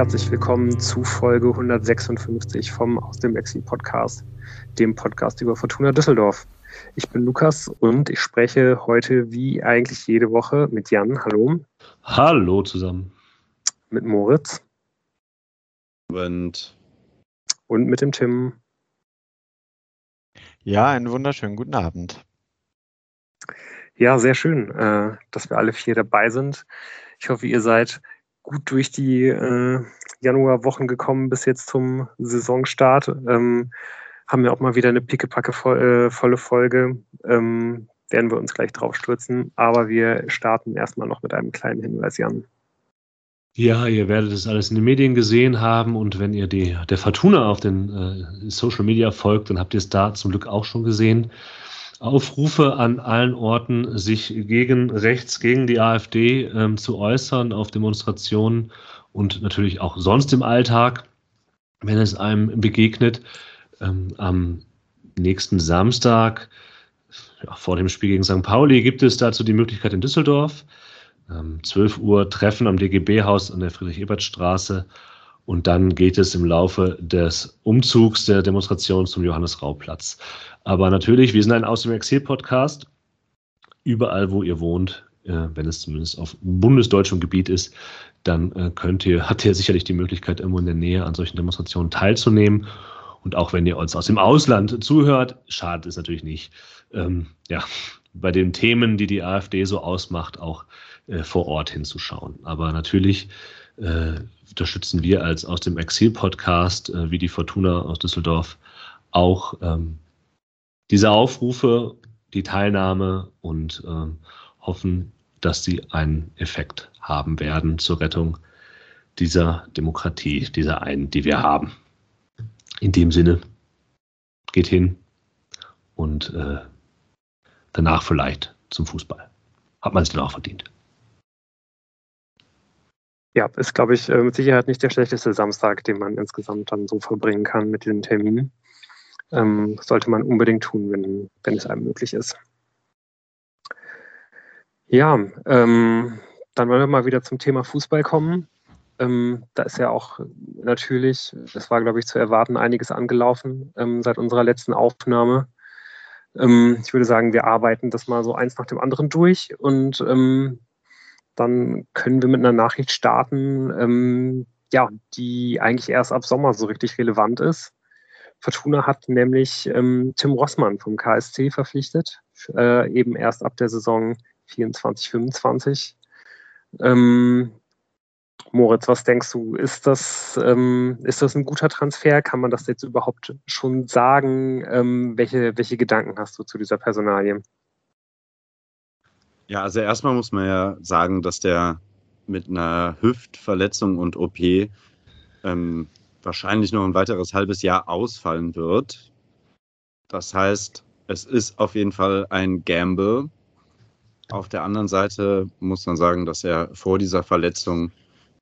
herzlich willkommen zu Folge 156 vom Aus dem Exil Podcast, dem Podcast über Fortuna Düsseldorf. Ich bin Lukas und ich spreche heute wie eigentlich jede Woche mit Jan. Hallo. Hallo zusammen. Mit Moritz. Und, und mit dem Tim. Ja, einen wunderschönen guten Abend. Ja, sehr schön, äh, dass wir alle vier dabei sind. Ich hoffe, ihr seid gut durch die äh, Januarwochen gekommen bis jetzt zum Saisonstart. Ähm, haben wir auch mal wieder eine pickepacke äh, volle Folge. Ähm, werden wir uns gleich drauf stürzen. Aber wir starten erstmal noch mit einem kleinen Hinweis, Jan. Ja, ihr werdet es alles in den Medien gesehen haben und wenn ihr die, der Fortuna auf den äh, Social Media folgt, dann habt ihr es da zum Glück auch schon gesehen. Aufrufe an allen Orten, sich gegen rechts, gegen die AfD ähm, zu äußern auf Demonstrationen und natürlich auch sonst im Alltag, wenn es einem begegnet. Ähm, am nächsten Samstag, ja, vor dem Spiel gegen St. Pauli, gibt es dazu die Möglichkeit in Düsseldorf. Ähm, 12 Uhr Treffen am DGB-Haus an der Friedrich-Ebert-Straße. Und dann geht es im Laufe des Umzugs der Demonstration zum Johannes-Rau-Platz. Aber natürlich, wir sind ein Aus dem Exil-Podcast. Überall, wo ihr wohnt, äh, wenn es zumindest auf bundesdeutschem Gebiet ist, dann äh, könnt ihr, habt ihr sicherlich die Möglichkeit, irgendwo in der Nähe an solchen Demonstrationen teilzunehmen. Und auch wenn ihr uns aus dem Ausland zuhört, schadet es natürlich nicht, ähm, ja, bei den Themen, die die AfD so ausmacht, auch äh, vor Ort hinzuschauen. Aber natürlich äh, unterstützen wir als aus dem Exil-Podcast, äh, wie die Fortuna aus Düsseldorf, auch ähm, diese Aufrufe, die Teilnahme und ähm, hoffen, dass sie einen Effekt haben werden zur Rettung dieser Demokratie, dieser einen, die wir haben. In dem Sinne, geht hin und äh, danach vielleicht zum Fußball. Hat man sich dann auch verdient. Ja, ist, glaube ich, äh, mit Sicherheit nicht der schlechteste Samstag, den man insgesamt dann so verbringen kann mit diesem Termin. Ähm, sollte man unbedingt tun, wenn, wenn es einem möglich ist. Ja, ähm, dann wollen wir mal wieder zum Thema Fußball kommen. Ähm, da ist ja auch natürlich, das war, glaube ich, zu erwarten, einiges angelaufen ähm, seit unserer letzten Aufnahme. Ähm, ich würde sagen, wir arbeiten das mal so eins nach dem anderen durch und ähm, dann können wir mit einer Nachricht starten, ähm, ja, die eigentlich erst ab Sommer so richtig relevant ist. Fortuna hat nämlich ähm, Tim Rossmann vom KSC verpflichtet, äh, eben erst ab der Saison 24, 25. Ähm, Moritz, was denkst du? Ist das, ähm, ist das ein guter Transfer? Kann man das jetzt überhaupt schon sagen? Ähm, welche, welche Gedanken hast du zu dieser Personalie? Ja, also erstmal muss man ja sagen, dass der mit einer Hüftverletzung und OP ähm, wahrscheinlich noch ein weiteres halbes Jahr ausfallen wird. Das heißt, es ist auf jeden Fall ein Gamble. Auf der anderen Seite muss man sagen, dass er vor dieser Verletzung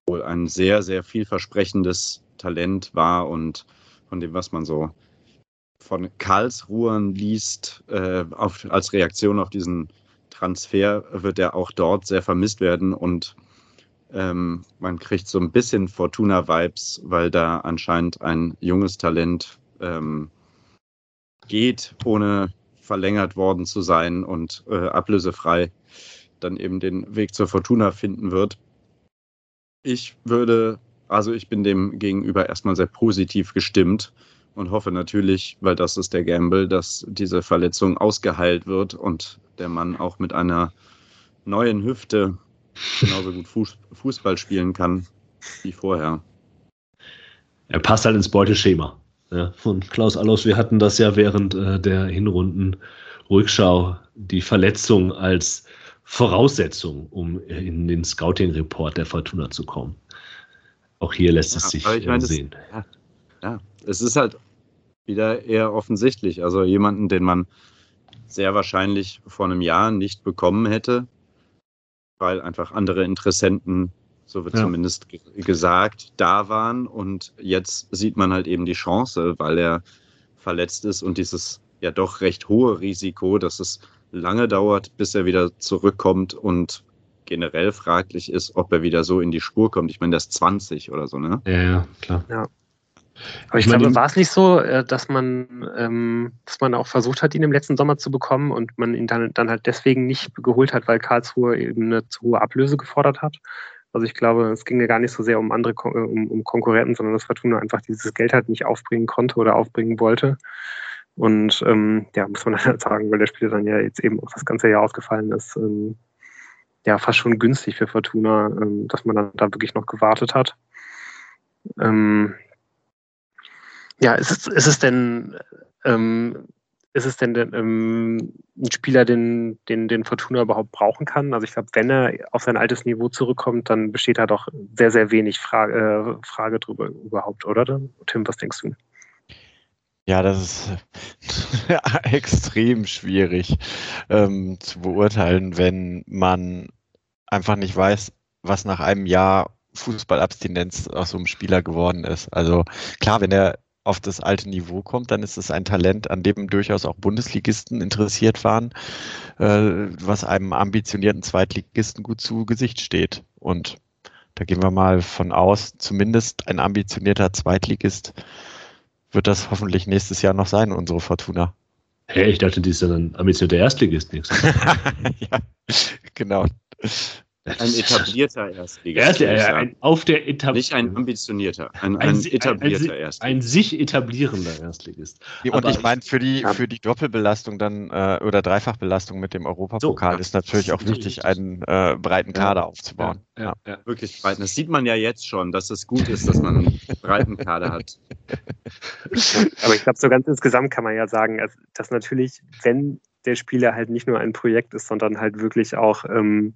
wohl ein sehr, sehr vielversprechendes Talent war und von dem, was man so von Karlsruhen liest, äh, auf, als Reaktion auf diesen Transfer wird er auch dort sehr vermisst werden und ähm, man kriegt so ein bisschen Fortuna-Vibes, weil da anscheinend ein junges Talent ähm, geht, ohne verlängert worden zu sein und äh, ablösefrei dann eben den Weg zur Fortuna finden wird. Ich würde, also ich bin dem gegenüber erstmal sehr positiv gestimmt und hoffe natürlich, weil das ist der Gamble, dass diese Verletzung ausgeheilt wird und der Mann auch mit einer neuen Hüfte genauso gut Fußball spielen kann wie vorher. Er passt halt ins Beuteschema ja, von Klaus Allofs. Wir hatten das ja während äh, der Hinrunden Rückschau, die Verletzung als Voraussetzung, um in den Scouting-Report der Fortuna zu kommen. Auch hier lässt es sich ich mein, sehen. Das, ja, ja, es ist halt wieder eher offensichtlich. Also jemanden, den man sehr wahrscheinlich vor einem Jahr nicht bekommen hätte, weil einfach andere Interessenten, so wird ja. zumindest gesagt, da waren. Und jetzt sieht man halt eben die Chance, weil er verletzt ist und dieses ja doch recht hohe Risiko, dass es lange dauert, bis er wieder zurückkommt und generell fraglich ist, ob er wieder so in die Spur kommt. Ich meine, das ist 20 oder so, ne? Ja, ja klar. Ja. Aber ich, ich glaube, war es nicht so, äh, dass man, ähm, dass man auch versucht hat, ihn im letzten Sommer zu bekommen und man ihn dann, dann halt deswegen nicht geholt hat, weil Karlsruhe eben eine zu hohe Ablöse gefordert hat? Also ich glaube, es ging ja gar nicht so sehr um andere äh, um, um Konkurrenten, sondern dass Fortuna einfach dieses Geld halt nicht aufbringen konnte oder aufbringen wollte. Und ähm, ja, muss man halt sagen, weil der Spieler dann ja jetzt eben auch das ganze Jahr ausgefallen ist, ähm, ja, fast schon günstig für Fortuna, ähm, dass man dann da wirklich noch gewartet hat. Ähm, ja, ist es, ist es denn, ähm, ist es denn ähm, ein Spieler, den, den, den Fortuna überhaupt brauchen kann? Also ich glaube, wenn er auf sein altes Niveau zurückkommt, dann besteht da doch sehr, sehr wenig Frage, äh, Frage drüber überhaupt, oder? Tim, was denkst du? Ja, das ist extrem schwierig ähm, zu beurteilen, wenn man einfach nicht weiß, was nach einem Jahr Fußballabstinenz aus so einem Spieler geworden ist. Also klar, wenn er auf das alte Niveau kommt, dann ist es ein Talent, an dem durchaus auch Bundesligisten interessiert waren, äh, was einem ambitionierten Zweitligisten gut zu Gesicht steht. Und da gehen wir mal von aus, zumindest ein ambitionierter Zweitligist wird das hoffentlich nächstes Jahr noch sein, unsere Fortuna. Hey, ich dachte, die ist dann ambitionierter Erstligist nächstes ja, genau. Ein etablierter Erstligist. Erst, ja, ein, auf der Etab Nicht ein ambitionierter, ein, ein, ein etablierter ein, Erstligist. Ein sich etablierender Erstligist. Und Aber ich meine, für die, für die Doppelbelastung dann äh, oder Dreifachbelastung mit dem Europapokal so, ist natürlich auch wichtig, einen äh, breiten Kader aufzubauen. Ja, ja, wirklich breiten. Das sieht man ja jetzt schon, dass es gut ist, dass man einen breiten Kader hat. Aber ich glaube, so ganz insgesamt kann man ja sagen, dass natürlich, wenn der Spieler halt nicht nur ein Projekt ist, sondern halt wirklich auch ähm,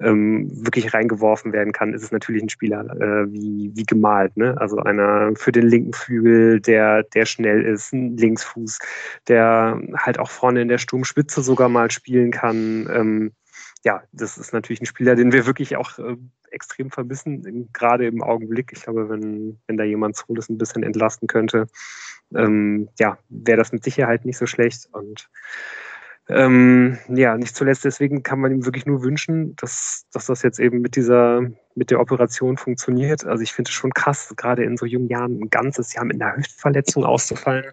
ähm, wirklich reingeworfen werden kann, ist es natürlich ein Spieler äh, wie, wie gemalt. Ne? Also einer für den linken Flügel, der, der schnell ist, ein Linksfuß, der halt auch vorne in der Sturmspitze sogar mal spielen kann. Ähm, ja, das ist natürlich ein Spieler, den wir wirklich auch äh, extrem vermissen, gerade im Augenblick. Ich glaube, wenn, wenn da jemand Solis ein bisschen entlasten könnte, ähm, ja, wäre das mit Sicherheit nicht so schlecht. Und ähm, ja, nicht zuletzt deswegen kann man ihm wirklich nur wünschen, dass, dass das jetzt eben mit dieser, mit der Operation funktioniert. Also ich finde es schon krass, gerade in so jungen Jahren ein ganzes Jahr mit einer Hüftverletzung auszufallen.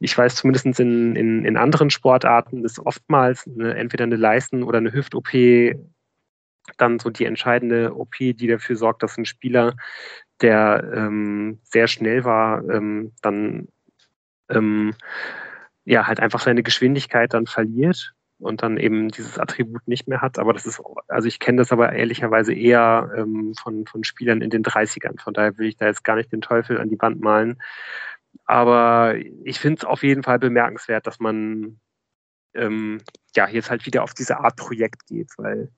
Ich weiß zumindest in, in, in anderen Sportarten ist oftmals eine, entweder eine Leisten- oder eine Hüft-OP dann so die entscheidende OP, die dafür sorgt, dass ein Spieler, der ähm, sehr schnell war, ähm, dann ähm, ja halt einfach seine Geschwindigkeit dann verliert und dann eben dieses Attribut nicht mehr hat. Aber das ist, also ich kenne das aber ehrlicherweise eher ähm, von, von Spielern in den 30ern. Von daher will ich da jetzt gar nicht den Teufel an die Wand malen. Aber ich finde es auf jeden Fall bemerkenswert, dass man ähm, ja jetzt halt wieder auf diese Art Projekt geht, weil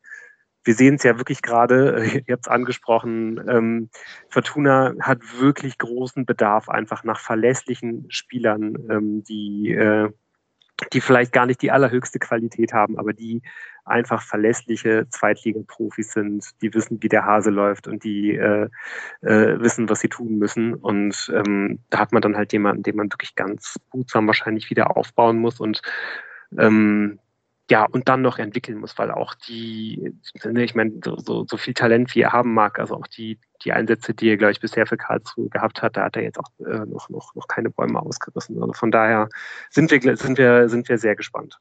wir sehen es ja wirklich gerade, ihr habt es angesprochen, ähm, Fortuna hat wirklich großen Bedarf einfach nach verlässlichen Spielern, ähm, die, äh, die vielleicht gar nicht die allerhöchste Qualität haben, aber die einfach verlässliche Zweitliga-Profis sind, die wissen, wie der Hase läuft und die äh, äh, wissen, was sie tun müssen. Und ähm, da hat man dann halt jemanden, den man wirklich ganz gutsam wahrscheinlich wieder aufbauen muss und ähm, ja, und dann noch entwickeln muss, weil auch die, ich meine, so, so, so viel Talent, wie er haben mag, also auch die, die Einsätze, die er, glaube ich, bisher für Karlsruhe gehabt hat, da hat er jetzt auch äh, noch, noch, noch keine Bäume ausgerissen. Also von daher sind wir, sind wir, sind wir sehr gespannt.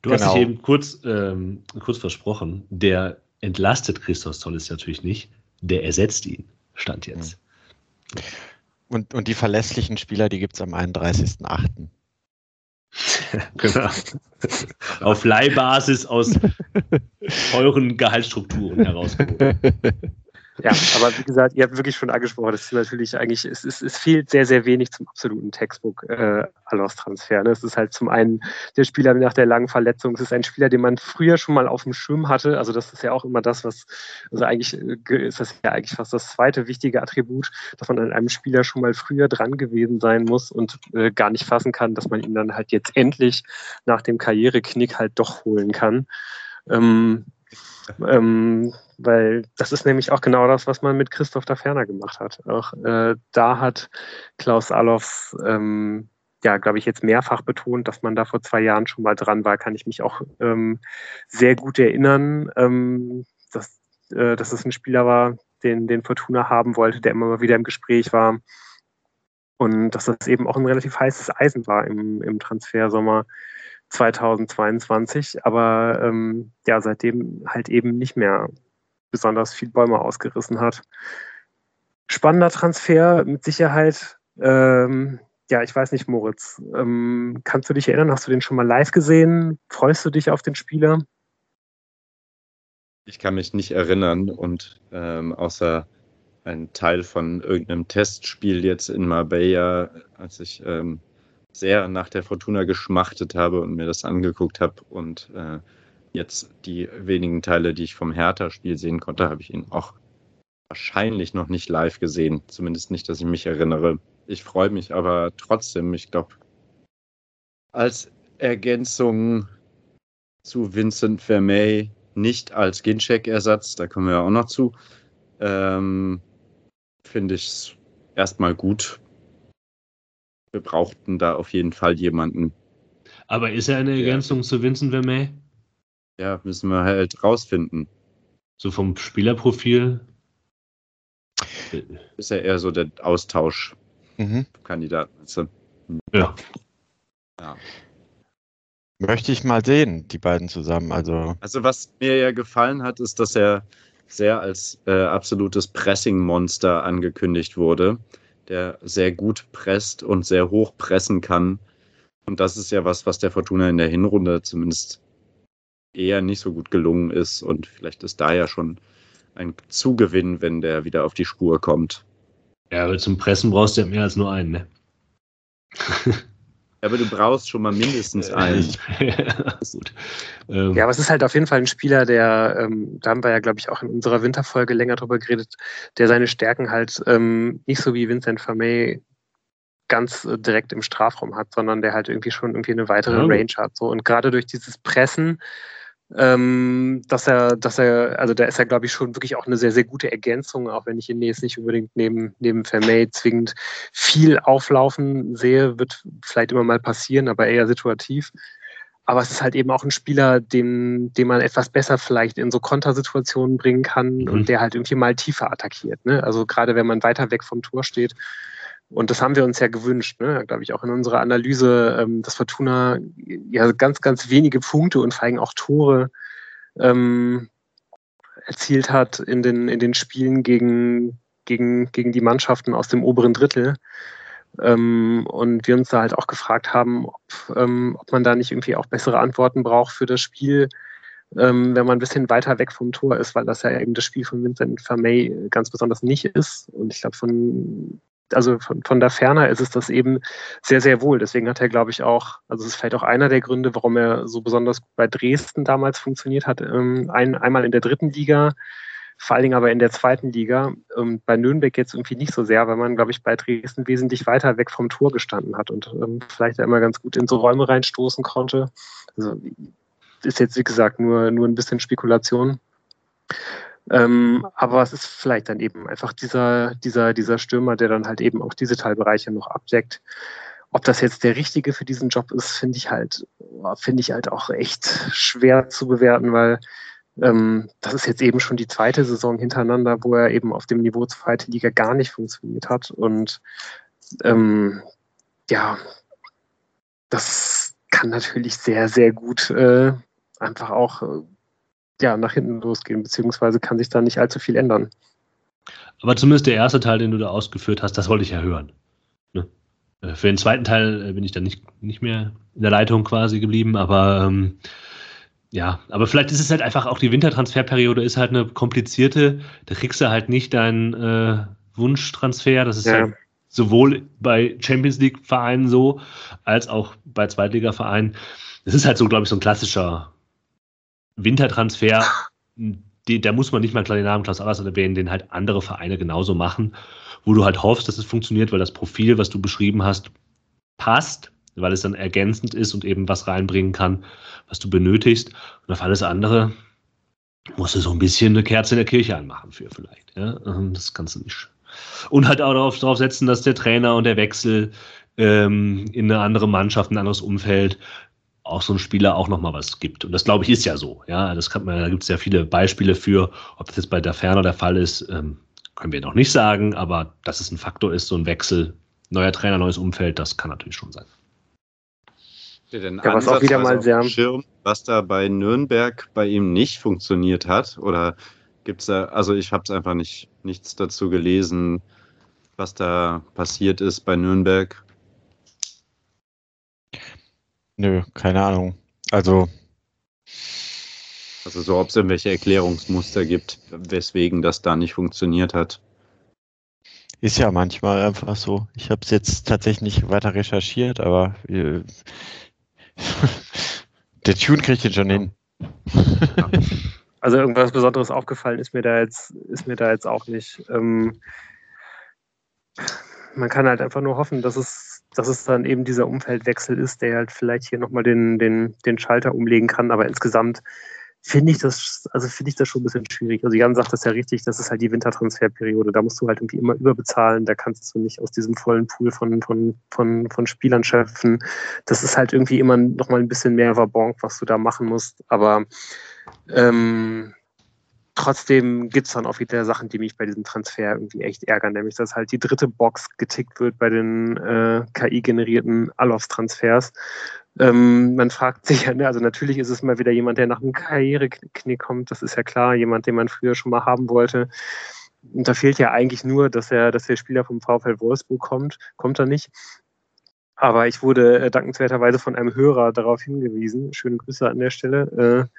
Du genau. hast dich eben kurz, ähm, kurz versprochen, der entlastet Christos Tolles natürlich nicht, der ersetzt ihn, stand jetzt. Und, und die verlässlichen Spieler, die gibt es am 31.08. genau. Auf Leihbasis aus teuren Gehaltsstrukturen herausgeholt. Ja, aber wie gesagt, ihr habt wirklich schon angesprochen, das ist natürlich eigentlich, es, ist, es fehlt sehr, sehr wenig zum absoluten Textbook äh, Alos-Transfer. Ne? Es ist halt zum einen der Spieler nach der langen Verletzung, es ist ein Spieler, den man früher schon mal auf dem Schirm hatte. Also das ist ja auch immer das, was, also eigentlich äh, ist das ja eigentlich fast das zweite wichtige Attribut, dass man an einem Spieler schon mal früher dran gewesen sein muss und äh, gar nicht fassen kann, dass man ihn dann halt jetzt endlich nach dem Karriereknick halt doch holen kann. Ähm, ähm, weil das ist nämlich auch genau das, was man mit Christoph da Ferner gemacht hat. Auch äh, da hat Klaus Allofs ähm, ja, glaube ich, jetzt mehrfach betont, dass man da vor zwei Jahren schon mal dran war, kann ich mich auch ähm, sehr gut erinnern, ähm, dass, äh, dass es ein Spieler war, den, den Fortuna haben wollte, der immer mal wieder im Gespräch war. Und dass das eben auch ein relativ heißes Eisen war im, im Transfersommer 2022. Aber ähm, ja, seitdem halt eben nicht mehr besonders viel Bäume ausgerissen hat. Spannender Transfer mit Sicherheit. Ähm, ja, ich weiß nicht, Moritz. Ähm, kannst du dich erinnern? Hast du den schon mal live gesehen? Freust du dich auf den Spieler? Ich kann mich nicht erinnern und ähm, außer ein Teil von irgendeinem Testspiel jetzt in Marbella, als ich ähm, sehr nach der Fortuna geschmachtet habe und mir das angeguckt habe und äh, jetzt die wenigen Teile, die ich vom Hertha-Spiel sehen konnte, habe ich ihn auch wahrscheinlich noch nicht live gesehen. Zumindest nicht, dass ich mich erinnere. Ich freue mich aber trotzdem, ich glaube, als Ergänzung zu Vincent Vermey, nicht als Ginchek-Ersatz, da kommen wir ja auch noch zu, ähm, finde ich es erstmal gut. Wir brauchten da auf jeden Fall jemanden. Aber ist er eine Ergänzung ja. zu Vincent Vermey? Ja, müssen wir halt rausfinden. So vom Spielerprofil? Ist er eher so der Austauschkandidat. Mhm. Ja. ja. Möchte ich mal sehen, die beiden zusammen. Also, also was mir ja gefallen hat, ist, dass er sehr als äh, absolutes Pressing-Monster angekündigt wurde, der sehr gut presst und sehr hoch pressen kann. Und das ist ja was, was der Fortuna in der Hinrunde zumindest eher nicht so gut gelungen ist. Und vielleicht ist da ja schon ein Zugewinn, wenn der wieder auf die Spur kommt. Ja, aber zum Pressen brauchst du ja mehr als nur einen, ne? aber du brauchst schon mal mindestens einen. ja, gut. Ähm. ja, aber es ist halt auf jeden Fall ein Spieler, der, ähm, da haben wir ja, glaube ich, auch in unserer Winterfolge länger drüber geredet, der seine Stärken halt ähm, nicht so wie Vincent Vermey ganz äh, direkt im Strafraum hat, sondern der halt irgendwie schon irgendwie eine weitere ja. Range hat. So. Und gerade durch dieses Pressen ähm, dass er, dass er, also da ist er, glaube ich, schon wirklich auch eine sehr, sehr gute Ergänzung, auch wenn ich ihn jetzt nicht unbedingt neben, neben Vermey zwingend viel auflaufen sehe, wird vielleicht immer mal passieren, aber eher situativ. Aber es ist halt eben auch ein Spieler, den, den man etwas besser vielleicht in so Kontersituationen bringen kann mhm. und der halt irgendwie mal tiefer attackiert. Ne? Also gerade wenn man weiter weg vom Tor steht, und das haben wir uns ja gewünscht, ne? glaube ich, auch in unserer Analyse, ähm, dass Fortuna ja ganz, ganz wenige Punkte und vor allem auch Tore ähm, erzielt hat in den, in den Spielen gegen, gegen, gegen die Mannschaften aus dem oberen Drittel. Ähm, und wir uns da halt auch gefragt haben, ob, ähm, ob man da nicht irgendwie auch bessere Antworten braucht für das Spiel, ähm, wenn man ein bisschen weiter weg vom Tor ist, weil das ja eben das Spiel von Vincent Vermey ganz besonders nicht ist. Und ich glaube, von also von, von der Ferne ist es das eben sehr, sehr wohl. Deswegen hat er, glaube ich, auch, also es ist vielleicht auch einer der Gründe, warum er so besonders bei Dresden damals funktioniert hat. Ähm, ein, einmal in der dritten Liga, vor allen Dingen aber in der zweiten Liga. Ähm, bei Nürnberg jetzt irgendwie nicht so sehr, weil man, glaube ich, bei Dresden wesentlich weiter weg vom Tor gestanden hat und ähm, vielleicht immer ganz gut in so Räume reinstoßen konnte. Also ist jetzt, wie gesagt, nur, nur ein bisschen Spekulation. Ähm, aber es ist vielleicht dann eben einfach dieser, dieser, dieser Stürmer, der dann halt eben auch diese Teilbereiche noch abdeckt. Ob das jetzt der richtige für diesen Job ist, finde ich halt, finde ich halt auch echt schwer zu bewerten, weil ähm, das ist jetzt eben schon die zweite Saison hintereinander, wo er eben auf dem Niveau zweite Liga gar nicht funktioniert hat. Und ähm, ja, das kann natürlich sehr, sehr gut äh, einfach auch äh, ja, nach hinten losgehen, beziehungsweise kann sich da nicht allzu viel ändern. Aber zumindest der erste Teil, den du da ausgeführt hast, das wollte ich ja hören. Ne? Äh, für den zweiten Teil äh, bin ich dann nicht, nicht mehr in der Leitung quasi geblieben, aber ähm, ja, aber vielleicht ist es halt einfach auch die Wintertransferperiode ist halt eine komplizierte. Da kriegst du halt nicht deinen äh, Wunschtransfer. Das ist ja. halt sowohl bei Champions League Vereinen so, als auch bei Zweitliga-Vereinen. Das ist halt so, glaube ich, so ein klassischer Wintertransfer, die, da muss man nicht mal klar den Namen Klaus Allers erwähnen, den halt andere Vereine genauso machen, wo du halt hoffst, dass es funktioniert, weil das Profil, was du beschrieben hast, passt, weil es dann ergänzend ist und eben was reinbringen kann, was du benötigst. Und auf alles andere musst du so ein bisschen eine Kerze in der Kirche anmachen für vielleicht. Ja? Ähm, das kannst du nicht. Und halt auch darauf, darauf setzen, dass der Trainer und der Wechsel ähm, in eine andere Mannschaft, ein anderes Umfeld, auch so ein Spieler auch nochmal was gibt. Und das glaube ich ist ja so. Ja, das kann man, da gibt es ja viele Beispiele für, ob das jetzt bei der Ferner der Fall ist, ähm, können wir noch nicht sagen, aber dass es ein Faktor ist, so ein Wechsel, neuer Trainer, neues Umfeld, das kann natürlich schon sein. Ja, was auch wieder mal sehr. Schirm, was da bei Nürnberg bei ihm nicht funktioniert hat? Oder gibt es da, also ich habe es einfach nicht, nichts dazu gelesen, was da passiert ist bei Nürnberg. Nö, keine Ahnung. Also. Also so, ob es irgendwelche Erklärungsmuster gibt, weswegen das da nicht funktioniert hat. Ist ja manchmal einfach so. Ich habe es jetzt tatsächlich nicht weiter recherchiert, aber äh, der Tune kriegt den schon hin. Also irgendwas Besonderes aufgefallen ist mir da jetzt, ist mir da jetzt auch nicht. Ähm, man kann halt einfach nur hoffen, dass es, dass es dann eben dieser Umfeldwechsel ist, der halt vielleicht hier nochmal den, den, den Schalter umlegen kann. Aber insgesamt finde ich das, also finde ich das schon ein bisschen schwierig. Also Jan sagt das ja richtig, das ist halt die Wintertransferperiode. Da musst du halt irgendwie immer überbezahlen. Da kannst du nicht aus diesem vollen Pool von, von, von, von Spielern schöpfen. Das ist halt irgendwie immer nochmal ein bisschen mehr Wabonk, was du da machen musst. Aber ähm, trotzdem gibt es dann auch wieder Sachen, die mich bei diesem Transfer irgendwie echt ärgern, nämlich dass halt die dritte Box getickt wird bei den äh, KI-generierten Alofs-Transfers. Ähm, man fragt sich ja, ne, also natürlich ist es mal wieder jemand, der nach einem Karriereknick kommt, das ist ja klar, jemand, den man früher schon mal haben wollte. Und da fehlt ja eigentlich nur, dass er, dass der Spieler vom VfL Wolfsburg kommt, kommt er nicht. Aber ich wurde äh, dankenswerterweise von einem Hörer darauf hingewiesen, schöne Grüße an der Stelle, äh,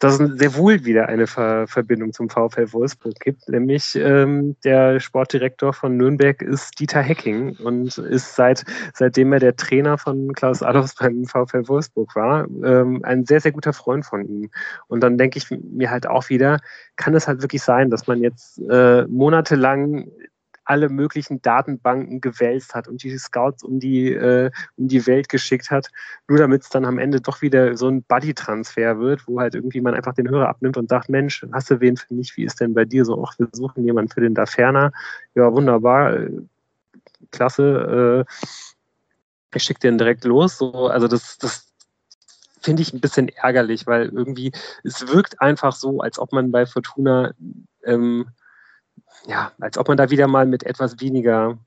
dass es sehr wohl wieder eine Ver Verbindung zum VfL Wolfsburg gibt, nämlich ähm, der Sportdirektor von Nürnberg ist Dieter Hecking und ist seit seitdem er der Trainer von Klaus Adolfs beim VfL Wolfsburg war, ähm, ein sehr, sehr guter Freund von ihm. Und dann denke ich mir halt auch wieder, kann es halt wirklich sein, dass man jetzt äh, monatelang alle möglichen Datenbanken gewälzt hat und die Scouts um die, äh, um die Welt geschickt hat, nur damit es dann am Ende doch wieder so ein Buddy-Transfer wird, wo halt irgendwie man einfach den Hörer abnimmt und sagt, Mensch, hast du wen für mich? Wie ist denn bei dir so? Ach, wir suchen jemanden für den da ferner. Ja, wunderbar, äh, klasse. Äh, ich schicke den direkt los. So, also das, das finde ich ein bisschen ärgerlich, weil irgendwie es wirkt einfach so, als ob man bei Fortuna ähm, ja, als ob man da wieder mal mit etwas weniger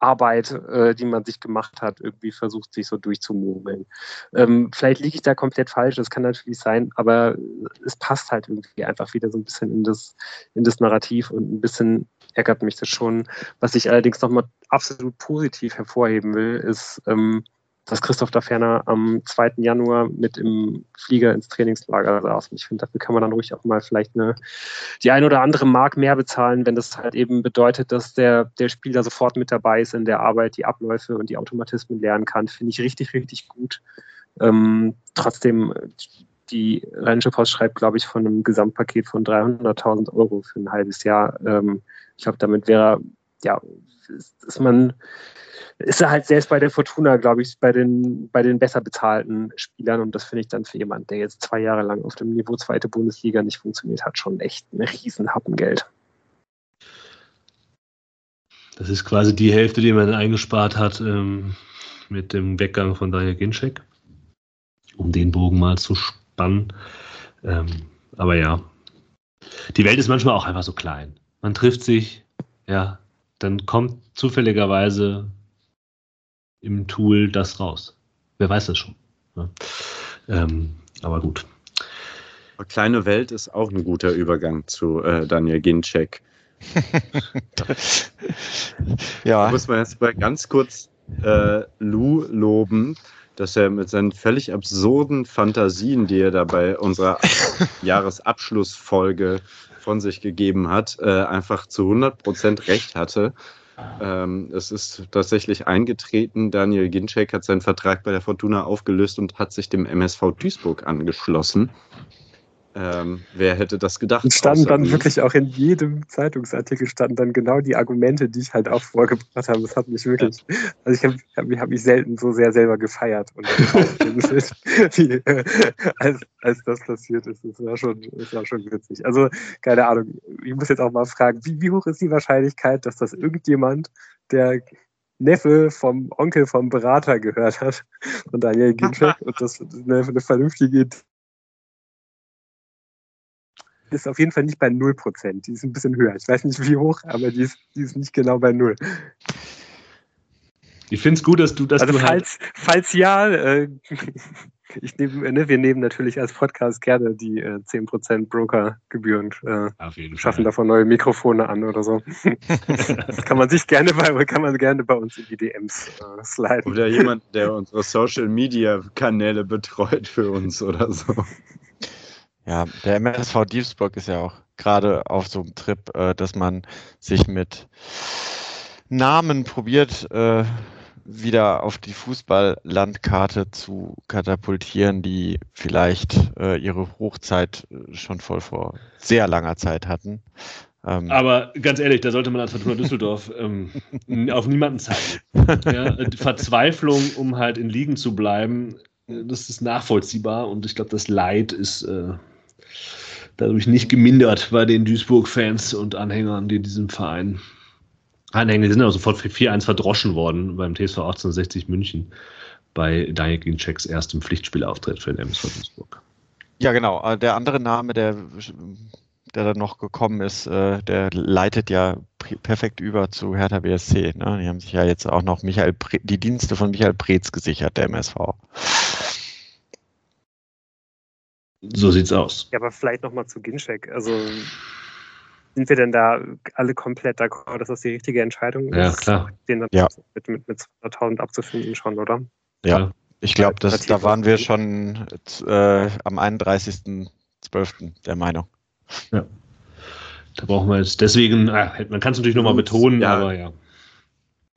Arbeit, äh, die man sich gemacht hat, irgendwie versucht, sich so durchzumogeln. Ähm, vielleicht liege ich da komplett falsch, das kann natürlich sein, aber es passt halt irgendwie einfach wieder so ein bisschen in das, in das Narrativ und ein bisschen ärgert mich das schon. Was ich allerdings nochmal absolut positiv hervorheben will, ist, ähm, dass Christoph da ferner am 2. Januar mit im Flieger ins Trainingslager saß. Und ich finde, dafür kann man dann ruhig auch mal vielleicht eine, die ein oder andere Mark mehr bezahlen, wenn das halt eben bedeutet, dass der, der Spieler sofort mit dabei ist in der Arbeit, die Abläufe und die Automatismen lernen kann. Finde ich richtig, richtig gut. Ähm, trotzdem, die Rheinische Post schreibt, glaube ich, von einem Gesamtpaket von 300.000 Euro für ein halbes Jahr. Ähm, ich glaube, damit wäre, ja, ist man ist er halt selbst bei der Fortuna, glaube ich, bei den, bei den besser bezahlten Spielern. Und das finde ich dann für jemanden, der jetzt zwei Jahre lang auf dem Niveau zweite Bundesliga nicht funktioniert hat, schon echt ein Riesenhappen Geld. Das ist quasi die Hälfte, die man eingespart hat ähm, mit dem Weggang von Daniel Ginczek, um den Bogen mal zu spannen. Ähm, aber ja, die Welt ist manchmal auch einfach so klein. Man trifft sich, ja, dann kommt zufälligerweise im Tool das raus. Wer weiß das schon. Ja. Ähm, aber gut. Kleine Welt ist auch ein guter Übergang zu äh, Daniel Ginczek. ja. Da muss man jetzt mal ganz kurz äh, Lou loben, dass er mit seinen völlig absurden Fantasien, die er da bei unserer Jahresabschlussfolge von sich gegeben hat, äh, einfach zu 100% recht hatte. Ähm, es ist tatsächlich eingetreten. Daniel Ginczek hat seinen Vertrag bei der Fortuna aufgelöst und hat sich dem MSV Duisburg angeschlossen. Ähm, wer hätte das gedacht? Und standen dann wirklich auch in jedem Zeitungsartikel standen dann genau die Argumente, die ich halt auch vorgebracht habe. Das hat mich wirklich, ja. also ich habe hab, hab mich selten so sehr selber gefeiert und wie, äh, als, als das passiert ist. Das war schon, das war schon witzig. Also keine Ahnung. Ich muss jetzt auch mal fragen, wie, wie hoch ist die Wahrscheinlichkeit, dass das irgendjemand, der Neffe vom Onkel vom Berater gehört hat, von Daniel Ginczek, und das eine, eine vernünftige Idee ist auf jeden Fall nicht bei 0%. Die ist ein bisschen höher. Ich weiß nicht wie hoch, aber die ist, die ist nicht genau bei 0. Ich finde es gut, dass du das. Also du falls, halt falls ja, äh, ich nehm, ne, wir nehmen natürlich als Podcast gerne die äh, 10% Brokergebühren, äh, schaffen Fall. davon neue Mikrofone an oder so. das kann man sich gerne bei, kann man gerne bei uns in die DMs äh, sliden. Oder jemand, der unsere Social Media Kanäle betreut für uns oder so. Ja, der MSV Diebsburg ist ja auch gerade auf so einem Trip, äh, dass man sich mit Namen probiert, äh, wieder auf die Fußballlandkarte zu katapultieren, die vielleicht äh, ihre Hochzeit äh, schon voll vor sehr langer Zeit hatten. Ähm, Aber ganz ehrlich, da sollte man als Fortuna Düsseldorf ähm, auf niemanden zeigen. Ja, Verzweiflung, um halt in Ligen zu bleiben, äh, das ist nachvollziehbar und ich glaube, das Leid ist äh, dadurch nicht gemindert bei den Duisburg-Fans und Anhängern, die diesem Verein anhängen. Die sind auch sofort für 4-1 verdroschen worden beim TSV 1860 München bei Daniel Ginczeks erstem Pflichtspielauftritt für den MSV Duisburg. Ja, genau. Äh, der andere Name, der, der dann noch gekommen ist, äh, der leitet ja perfekt über zu Hertha BSC. Ne? Die haben sich ja jetzt auch noch Michael die Dienste von Michael Preetz gesichert, der MSV. So sieht's aus. Ja, aber vielleicht nochmal zu Ginczek. Also sind wir denn da alle komplett d'accord, dass das die richtige Entscheidung ja, ist? Klar. Den dann ja, mit, mit, mit 200.000 abzufinden schon, oder? Ja, ich glaube, da waren wir schon äh, am 31.12. der Meinung. Ja. Da brauchen wir jetzt deswegen, äh, man kann es natürlich nochmal betonen, ja. aber ja.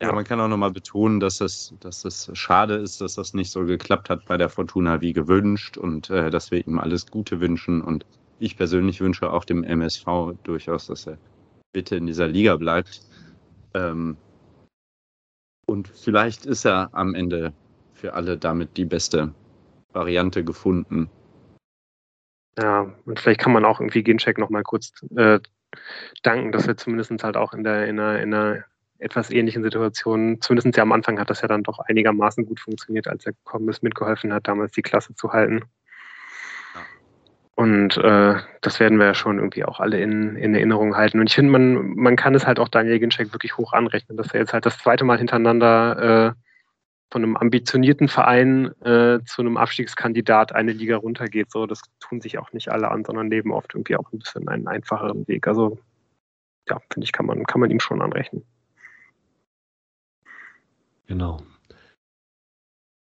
Ja, man kann auch nochmal betonen, dass es, dass es schade ist, dass das nicht so geklappt hat bei der Fortuna wie gewünscht und äh, dass wir ihm alles Gute wünschen. Und ich persönlich wünsche auch dem MSV durchaus, dass er bitte in dieser Liga bleibt. Ähm, und vielleicht ist er am Ende für alle damit die beste Variante gefunden. Ja, und vielleicht kann man auch irgendwie Gencheck nochmal kurz äh, danken, dass er zumindest halt auch in der, in der, in der etwas ähnlichen Situationen, zumindest ja am Anfang hat das ja dann doch einigermaßen gut funktioniert, als er gekommen ist, mitgeholfen hat, damals die Klasse zu halten. Und äh, das werden wir ja schon irgendwie auch alle in, in Erinnerung halten. Und ich finde, man, man kann es halt auch Daniel Ginczek wirklich hoch anrechnen, dass er jetzt halt das zweite Mal hintereinander äh, von einem ambitionierten Verein äh, zu einem Abstiegskandidat eine Liga runtergeht. So, das tun sich auch nicht alle an, sondern leben oft irgendwie auch ein bisschen einen einfacheren Weg. Also ja, finde ich, kann man, kann man ihm schon anrechnen. Genau.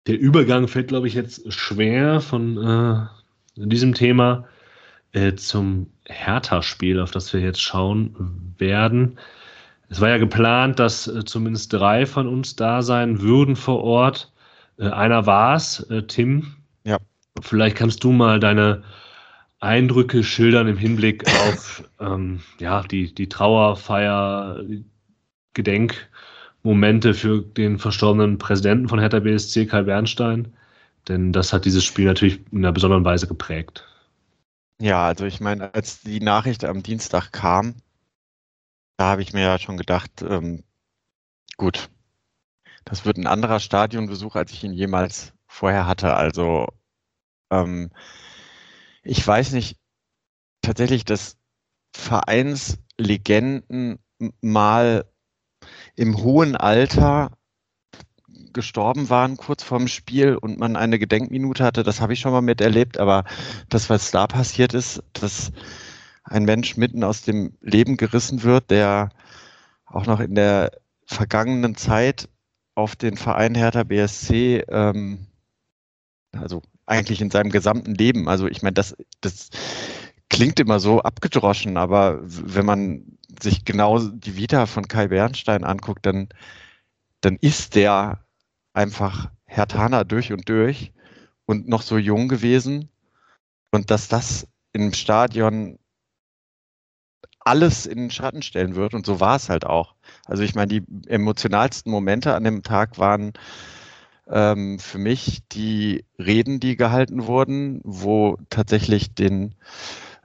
Der Übergang fällt, glaube ich, jetzt schwer von äh, diesem Thema äh, zum Hertha-Spiel, auf das wir jetzt schauen werden. Es war ja geplant, dass äh, zumindest drei von uns da sein würden vor Ort. Äh, einer war es, äh, Tim. Ja. Vielleicht kannst du mal deine Eindrücke schildern im Hinblick auf ähm, ja, die, die Trauerfeier, Gedenk Momente für den verstorbenen Präsidenten von Hertha BSC, Kai Bernstein. Denn das hat dieses Spiel natürlich in einer besonderen Weise geprägt. Ja, also ich meine, als die Nachricht am Dienstag kam, da habe ich mir ja schon gedacht, ähm, gut, das wird ein anderer Stadionbesuch, als ich ihn jemals vorher hatte. Also ähm, ich weiß nicht, tatsächlich, dass Vereinslegenden mal im hohen Alter gestorben waren kurz vorm Spiel und man eine Gedenkminute hatte, das habe ich schon mal miterlebt, aber das, was da passiert ist, dass ein Mensch mitten aus dem Leben gerissen wird, der auch noch in der vergangenen Zeit auf den Verein Hertha BSC, ähm, also eigentlich in seinem gesamten Leben, also ich meine, das, das klingt immer so abgedroschen, aber wenn man sich genau die Vita von Kai Bernstein anguckt, dann, dann ist der einfach Herr Tana durch und durch und noch so jung gewesen. Und dass das im Stadion alles in den Schatten stellen wird. Und so war es halt auch. Also ich meine, die emotionalsten Momente an dem Tag waren ähm, für mich die Reden, die gehalten wurden, wo tatsächlich den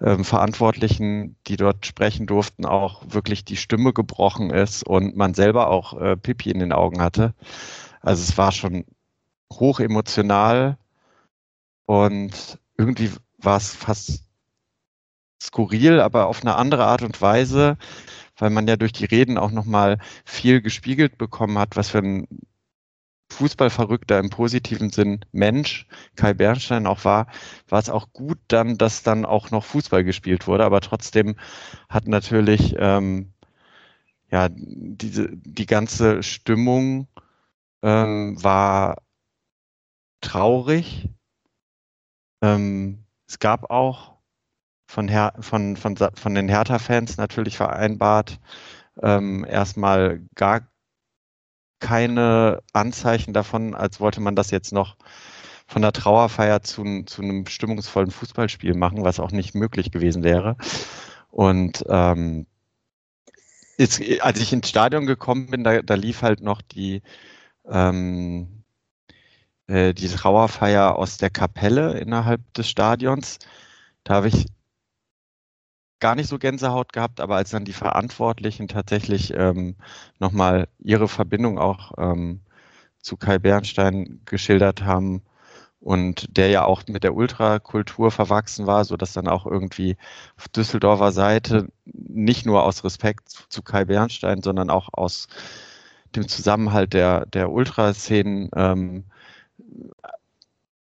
ähm, Verantwortlichen, die dort sprechen durften, auch wirklich die Stimme gebrochen ist und man selber auch äh, Pipi in den Augen hatte. Also es war schon hoch emotional und irgendwie war es fast skurril, aber auf eine andere Art und Weise, weil man ja durch die Reden auch nochmal viel gespiegelt bekommen hat, was für ein Fußballverrückter im positiven Sinn Mensch Kai Bernstein auch war, war es auch gut dann, dass dann auch noch Fußball gespielt wurde, aber trotzdem hat natürlich ähm, ja diese die ganze Stimmung ähm, war traurig. Ähm, es gab auch von, Her von, von, von den Hertha-Fans natürlich vereinbart, ähm, erstmal gar keine Anzeichen davon, als wollte man das jetzt noch von der Trauerfeier zu, zu einem stimmungsvollen Fußballspiel machen, was auch nicht möglich gewesen wäre. Und ähm, ist, als ich ins Stadion gekommen bin, da, da lief halt noch die, ähm, äh, die Trauerfeier aus der Kapelle innerhalb des Stadions. Da habe ich gar nicht so Gänsehaut gehabt, aber als dann die Verantwortlichen tatsächlich ähm, nochmal ihre Verbindung auch ähm, zu Kai Bernstein geschildert haben und der ja auch mit der Ultrakultur verwachsen war, so dass dann auch irgendwie auf Düsseldorfer Seite nicht nur aus Respekt zu Kai Bernstein, sondern auch aus dem Zusammenhalt der, der Ultraszenen ähm,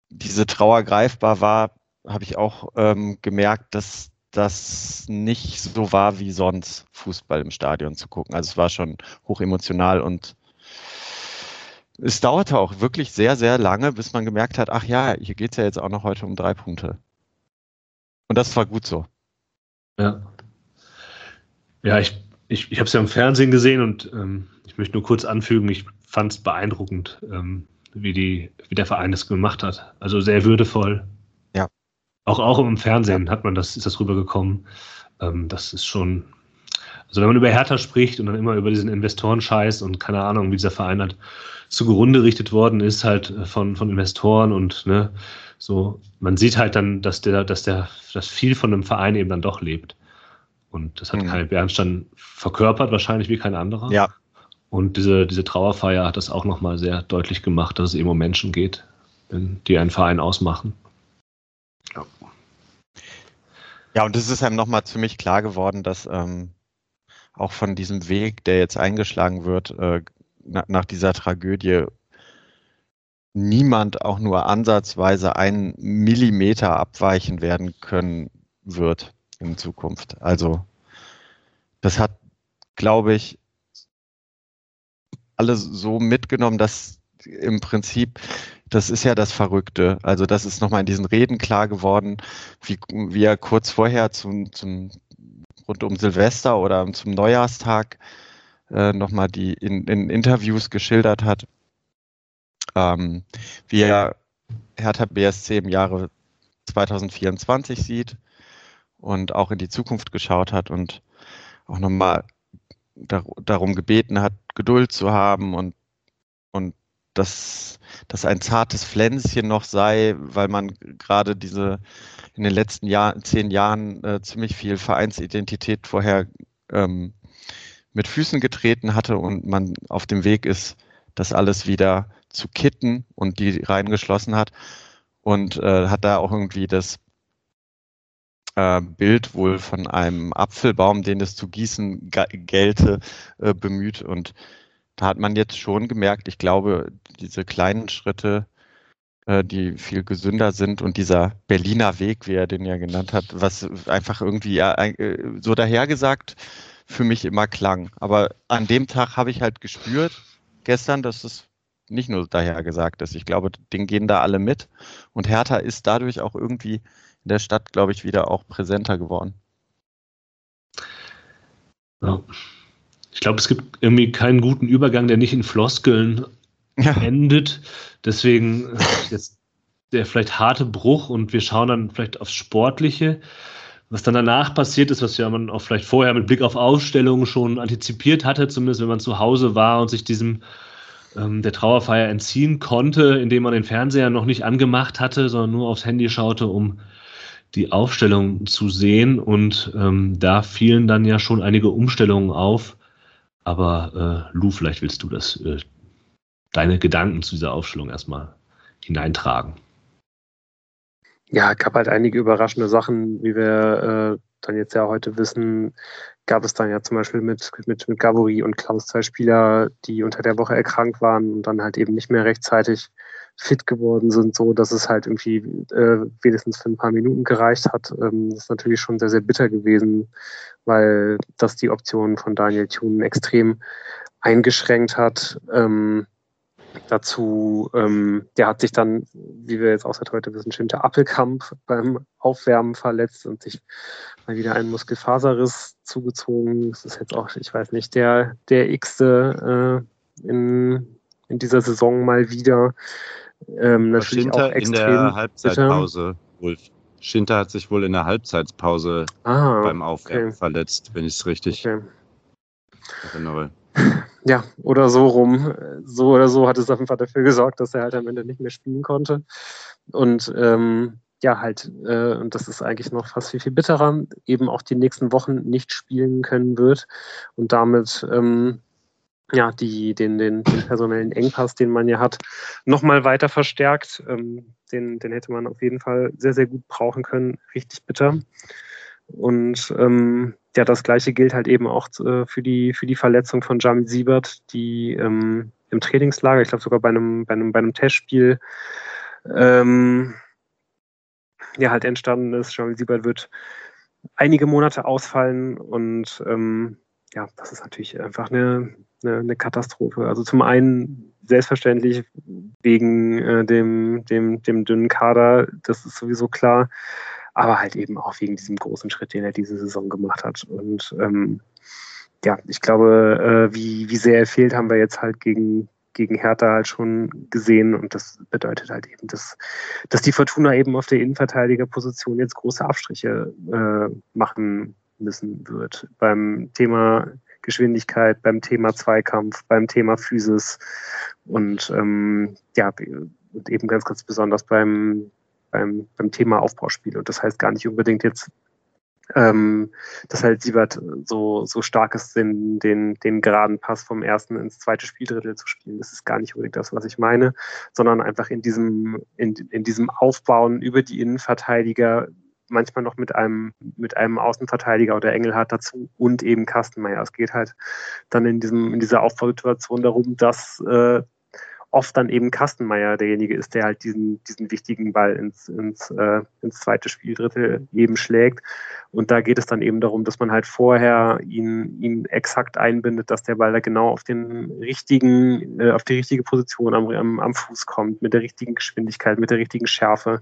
diese Trauer greifbar war, habe ich auch ähm, gemerkt, dass das nicht so war wie sonst, Fußball im Stadion zu gucken. Also es war schon hoch emotional und es dauerte auch wirklich sehr, sehr lange, bis man gemerkt hat, ach ja, hier geht es ja jetzt auch noch heute um drei Punkte. Und das war gut so. Ja. Ja, ich, ich, ich habe es ja im Fernsehen gesehen und ähm, ich möchte nur kurz anfügen, ich fand es beeindruckend, ähm, wie, die, wie der Verein das gemacht hat. Also sehr würdevoll, auch, auch im Fernsehen hat man das, ist das rübergekommen. Ähm, das ist schon, also wenn man über Hertha spricht und dann immer über diesen Investorenscheiß und keine Ahnung, wie dieser Verein halt zugrunde richtet worden ist, halt äh, von, von Investoren und ne, so, man sieht halt dann, dass der, dass der, dass viel von einem Verein eben dann doch lebt. Und das hat mhm. Kai Bernstein verkörpert, wahrscheinlich wie kein anderer. Ja. Und diese, diese Trauerfeier hat das auch nochmal sehr deutlich gemacht, dass es eben um Menschen geht, die einen Verein ausmachen. Ja. Ja, und es ist einem nochmal ziemlich klar geworden, dass ähm, auch von diesem Weg, der jetzt eingeschlagen wird, äh, na, nach dieser Tragödie, niemand auch nur ansatzweise einen Millimeter abweichen werden können wird in Zukunft. Also das hat, glaube ich, alles so mitgenommen, dass im Prinzip das ist ja das Verrückte. Also das ist nochmal in diesen Reden klar geworden, wie, wie er kurz vorher zum, zum rund um Silvester oder zum Neujahrstag äh, nochmal die in, in Interviews geschildert hat, ähm, wie er Hertha BSC im Jahre 2024 sieht und auch in die Zukunft geschaut hat und auch nochmal dar darum gebeten hat, Geduld zu haben und, und dass das ein zartes Pflänzchen noch sei, weil man gerade diese in den letzten Jahr, zehn Jahren äh, ziemlich viel Vereinsidentität vorher ähm, mit Füßen getreten hatte und man auf dem Weg ist, das alles wieder zu kitten und die reingeschlossen hat und äh, hat da auch irgendwie das äh, Bild wohl von einem Apfelbaum, den es zu gießen gelte, äh, bemüht und da hat man jetzt schon gemerkt, ich glaube, diese kleinen Schritte, äh, die viel gesünder sind und dieser Berliner Weg, wie er den ja genannt hat, was einfach irgendwie äh, so dahergesagt für mich immer klang. Aber an dem Tag habe ich halt gespürt, gestern, dass es nicht nur dahergesagt ist. Ich glaube, den gehen da alle mit. Und Hertha ist dadurch auch irgendwie in der Stadt, glaube ich, wieder auch präsenter geworden. Ja ich glaube, es gibt irgendwie keinen guten Übergang, der nicht in Floskeln ja. endet. Deswegen äh, jetzt der vielleicht harte Bruch und wir schauen dann vielleicht aufs Sportliche. Was dann danach passiert ist, was ja man auch vielleicht vorher mit Blick auf Ausstellungen schon antizipiert hatte, zumindest wenn man zu Hause war und sich diesem ähm, der Trauerfeier entziehen konnte, indem man den Fernseher noch nicht angemacht hatte, sondern nur aufs Handy schaute, um die Aufstellung zu sehen und ähm, da fielen dann ja schon einige Umstellungen auf. Aber äh, Lou, vielleicht willst du das, äh, deine Gedanken zu dieser Aufstellung erstmal hineintragen. Ja, gab halt einige überraschende Sachen, wie wir äh, dann jetzt ja heute wissen, gab es dann ja zum Beispiel mit, mit, mit Gavori und Klaus zwei Spieler, die unter der Woche erkrankt waren und dann halt eben nicht mehr rechtzeitig fit geworden sind, so dass es halt irgendwie äh, wenigstens für ein paar Minuten gereicht hat. Ähm, das ist natürlich schon sehr, sehr bitter gewesen, weil das die Option von Daniel Thun extrem eingeschränkt hat. Ähm, Dazu, ähm, der hat sich dann, wie wir jetzt auch seit heute wissen, Schinter Appelkamp beim Aufwärmen verletzt und sich mal wieder einen Muskelfaserriss zugezogen. Das ist jetzt auch, ich weiß nicht, der, der x-te äh, in, in dieser Saison mal wieder. Ähm, natürlich Schinter auch extrem in der Halbzeitpause, Wolf. Schinter hat sich wohl in der Halbzeitpause ah, beim Aufwärmen okay. verletzt, wenn ich es richtig okay. erinnere ja, oder so rum. So oder so hat es auf jeden Fall dafür gesorgt, dass er halt am Ende nicht mehr spielen konnte. Und ähm, ja, halt, äh, und das ist eigentlich noch fast viel, viel bitterer, eben auch die nächsten Wochen nicht spielen können wird und damit ähm, ja, die, den, den, den personellen Engpass, den man ja hat, nochmal weiter verstärkt. Ähm, den, den hätte man auf jeden Fall sehr, sehr gut brauchen können. Richtig bitter. Und ähm, ja, das gleiche gilt halt eben auch äh, für, die, für die Verletzung von Jamie Siebert, die ähm, im Trainingslager, ich glaube sogar bei einem, bei einem, bei einem Testspiel, ähm, ja, halt entstanden ist. Jamie Siebert wird einige Monate ausfallen und ähm, ja, das ist natürlich einfach eine, eine, eine, Katastrophe. Also zum einen selbstverständlich wegen äh, dem, dem, dem dünnen Kader, das ist sowieso klar aber halt eben auch wegen diesem großen Schritt, den er diese Saison gemacht hat. Und ähm, ja, ich glaube, äh, wie, wie sehr er fehlt, haben wir jetzt halt gegen, gegen Hertha halt schon gesehen. Und das bedeutet halt eben, dass, dass die Fortuna eben auf der Innenverteidigerposition jetzt große Abstriche äh, machen müssen wird. Beim Thema Geschwindigkeit, beim Thema Zweikampf, beim Thema Physis und ähm, ja, und eben ganz, ganz besonders beim, beim, beim Thema Aufbauspiel. Und das heißt gar nicht unbedingt jetzt, ähm, dass halt Siebert so, so stark ist, den, den, den geraden Pass vom ersten ins zweite Spieldrittel zu spielen. Das ist gar nicht unbedingt das, was ich meine, sondern einfach in diesem, in, in diesem Aufbauen über die Innenverteidiger manchmal noch mit einem, mit einem Außenverteidiger oder Engelhardt dazu und eben Kastenmeier. Es geht halt dann in diesem, in dieser Aufbausituation darum, dass äh, oft dann eben Kastenmeier derjenige ist, der halt diesen, diesen wichtigen Ball ins, ins, äh, ins zweite Spieldrittel eben schlägt. Und da geht es dann eben darum, dass man halt vorher ihn, ihn exakt einbindet, dass der Ball da genau auf den richtigen, äh, auf die richtige Position am, am, am Fuß kommt, mit der richtigen Geschwindigkeit, mit der richtigen Schärfe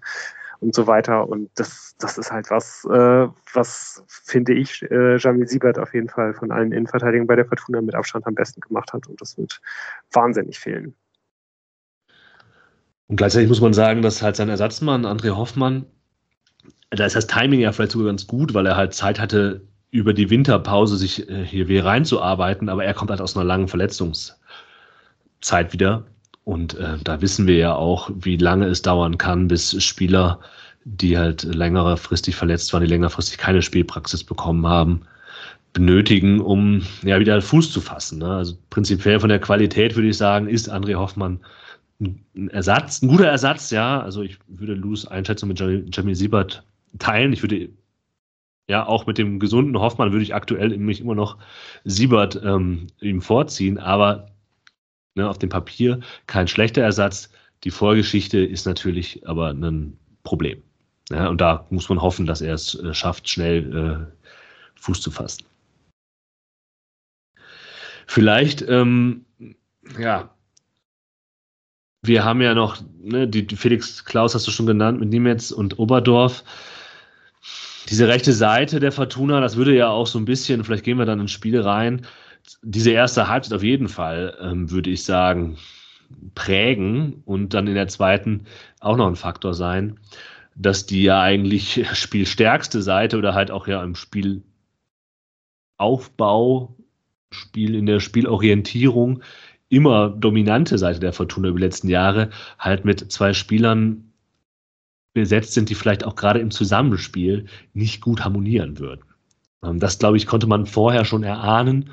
und so weiter. Und das, das ist halt was, äh, was finde ich, äh, Jamil Siebert auf jeden Fall von allen Innenverteidigern bei der Fortuna mit Abstand am besten gemacht hat. Und das wird wahnsinnig fehlen. Und gleichzeitig muss man sagen, dass halt sein Ersatzmann, André Hoffmann, da ist das Timing ja vielleicht sogar ganz gut, weil er halt Zeit hatte, über die Winterpause sich äh, hier wieder reinzuarbeiten, aber er kommt halt aus einer langen Verletzungszeit wieder. Und äh, da wissen wir ja auch, wie lange es dauern kann, bis Spieler, die halt längerfristig verletzt waren, die längerfristig keine Spielpraxis bekommen haben, benötigen, um ja wieder Fuß zu fassen. Ne? Also prinzipiell von der Qualität würde ich sagen, ist André Hoffmann ein Ersatz, ein guter Ersatz, ja. Also ich würde Lus Einschätzung mit Jamie Siebert teilen. Ich würde ja auch mit dem gesunden Hoffmann würde ich aktuell mich immer noch Siebert ähm, ihm vorziehen, aber ne, auf dem Papier kein schlechter Ersatz. Die Vorgeschichte ist natürlich aber ein Problem. Ja, und da muss man hoffen, dass er es äh, schafft, schnell äh, Fuß zu fassen. Vielleicht, ähm, ja, wir haben ja noch, ne, die, Felix Klaus hast du schon genannt, mit Niemetz und Oberdorf. Diese rechte Seite der Fortuna, das würde ja auch so ein bisschen, vielleicht gehen wir dann ins Spiel rein, diese erste Halbzeit auf jeden Fall, ähm, würde ich sagen, prägen und dann in der zweiten auch noch ein Faktor sein, dass die ja eigentlich spielstärkste Seite oder halt auch ja im Spielaufbau, Spiel in der Spielorientierung immer dominante Seite der Fortuna über die letzten Jahre halt mit zwei Spielern besetzt sind, die vielleicht auch gerade im Zusammenspiel nicht gut harmonieren würden. Ähm, das, glaube ich, konnte man vorher schon erahnen.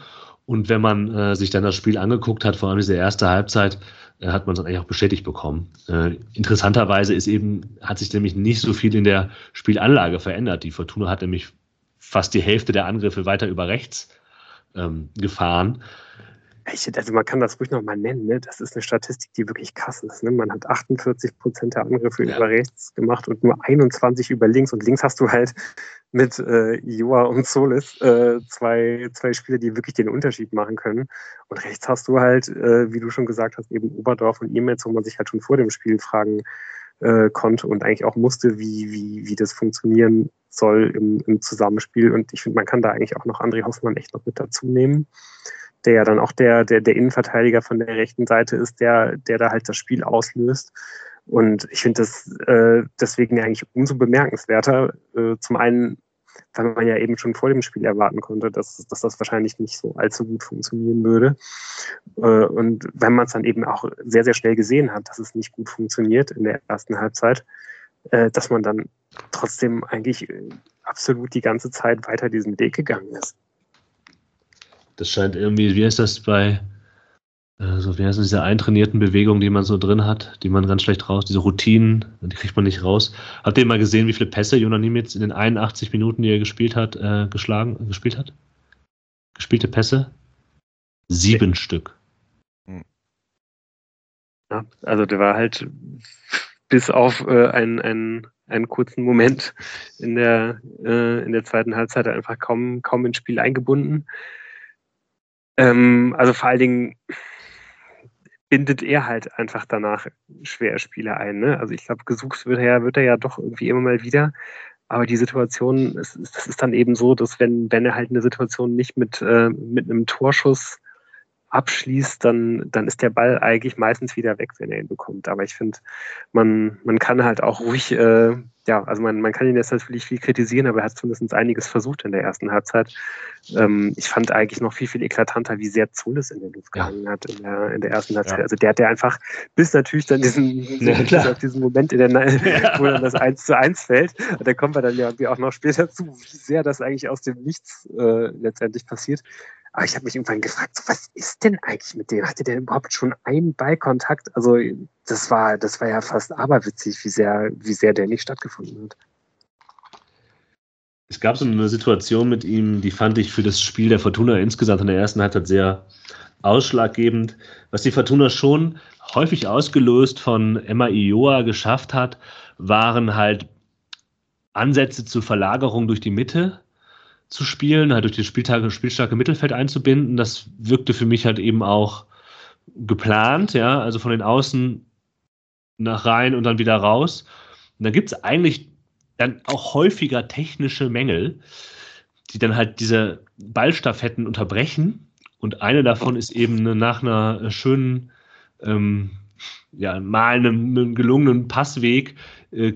Und wenn man äh, sich dann das Spiel angeguckt hat, vor allem diese erste Halbzeit, äh, hat man es eigentlich auch bestätigt bekommen. Äh, interessanterweise ist eben, hat sich nämlich nicht so viel in der Spielanlage verändert. Die Fortuna hat nämlich fast die Hälfte der Angriffe weiter über rechts ähm, gefahren. Ich, also man kann das ruhig nochmal nennen, ne? das ist eine Statistik, die wirklich krass ist. Ne? Man hat 48 Prozent der Angriffe ja. über rechts gemacht und nur 21 über links. Und links hast du halt mit äh, Joa und Solis äh, zwei, zwei Spieler, die wirklich den Unterschied machen können. Und rechts hast du halt, äh, wie du schon gesagt hast, eben Oberdorf und Imetz, wo man sich halt schon vor dem Spiel fragen äh, konnte und eigentlich auch musste, wie, wie, wie das funktionieren soll im, im Zusammenspiel. Und ich finde, man kann da eigentlich auch noch André Hoffmann echt noch mit dazu nehmen der ja dann auch der, der, der Innenverteidiger von der rechten Seite ist, der, der da halt das Spiel auslöst. Und ich finde das äh, deswegen eigentlich umso bemerkenswerter. Äh, zum einen, weil man ja eben schon vor dem Spiel erwarten konnte, dass, dass das wahrscheinlich nicht so allzu gut funktionieren würde. Äh, und wenn man es dann eben auch sehr, sehr schnell gesehen hat, dass es nicht gut funktioniert in der ersten Halbzeit, äh, dass man dann trotzdem eigentlich äh, absolut die ganze Zeit weiter diesen Weg gegangen ist. Das scheint irgendwie, wie heißt das bei, so wie heißt diese eintrainierten Bewegungen, die man so drin hat, die man ganz schlecht raus, diese Routinen, die kriegt man nicht raus. Habt ihr mal gesehen, wie viele Pässe Jonanim jetzt in den 81 Minuten, die er gespielt hat, äh, geschlagen, gespielt hat? Gespielte Pässe? Sieben okay. Stück. Hm. Ja, also der war halt bis auf äh, einen, einen, einen kurzen Moment in der, äh, in der zweiten Halbzeit einfach kaum, kaum ins Spiel eingebunden. Ähm, also vor allen Dingen bindet er halt einfach danach schwer Spiele ein. Ne? Also ich glaube, gesucht wird er, wird er ja doch irgendwie immer mal wieder. Aber die Situation, es, das ist dann eben so, dass wenn, wenn er halt eine Situation nicht mit, äh, mit einem Torschuss abschließt, dann, dann ist der Ball eigentlich meistens wieder weg, wenn er ihn bekommt. Aber ich finde, man, man kann halt auch ruhig, äh, ja, also man, man kann ihn jetzt natürlich viel kritisieren, aber er hat zumindest einiges versucht in der ersten Halbzeit. Ähm, ich fand eigentlich noch viel, viel eklatanter, wie sehr Zulis in der Luft gehangen ja. hat in der, in der ersten Halbzeit. Ja. Also der hat ja einfach bis natürlich dann diesen, ja, auf diesen Moment, in der, wo dann das 1 zu 1 fällt. Und da kommen wir dann ja auch noch später zu, wie sehr das eigentlich aus dem Nichts äh, letztendlich passiert. Aber ich habe mich irgendwann gefragt, so, was ist denn eigentlich mit dem? Hatte der überhaupt schon einen Ballkontakt? Also das war, das war ja fast aberwitzig, wie sehr, wie sehr der nicht stattgefunden hat. Es gab so eine Situation mit ihm, die fand ich für das Spiel der Fortuna insgesamt in der ersten Halbzeit sehr ausschlaggebend. Was die Fortuna schon häufig ausgelöst von Emma Ioa geschafft hat, waren halt Ansätze zur Verlagerung durch die Mitte zu spielen, halt durch das Spieltage, spielstarke Mittelfeld einzubinden. Das wirkte für mich halt eben auch geplant, ja, also von den Außen nach rein und dann wieder raus. Und da gibt es eigentlich dann auch häufiger technische Mängel, die dann halt diese Ballstaffetten unterbrechen. Und eine davon ist eben nach einer schönen, ähm, ja, mal einem, gelungenen Passweg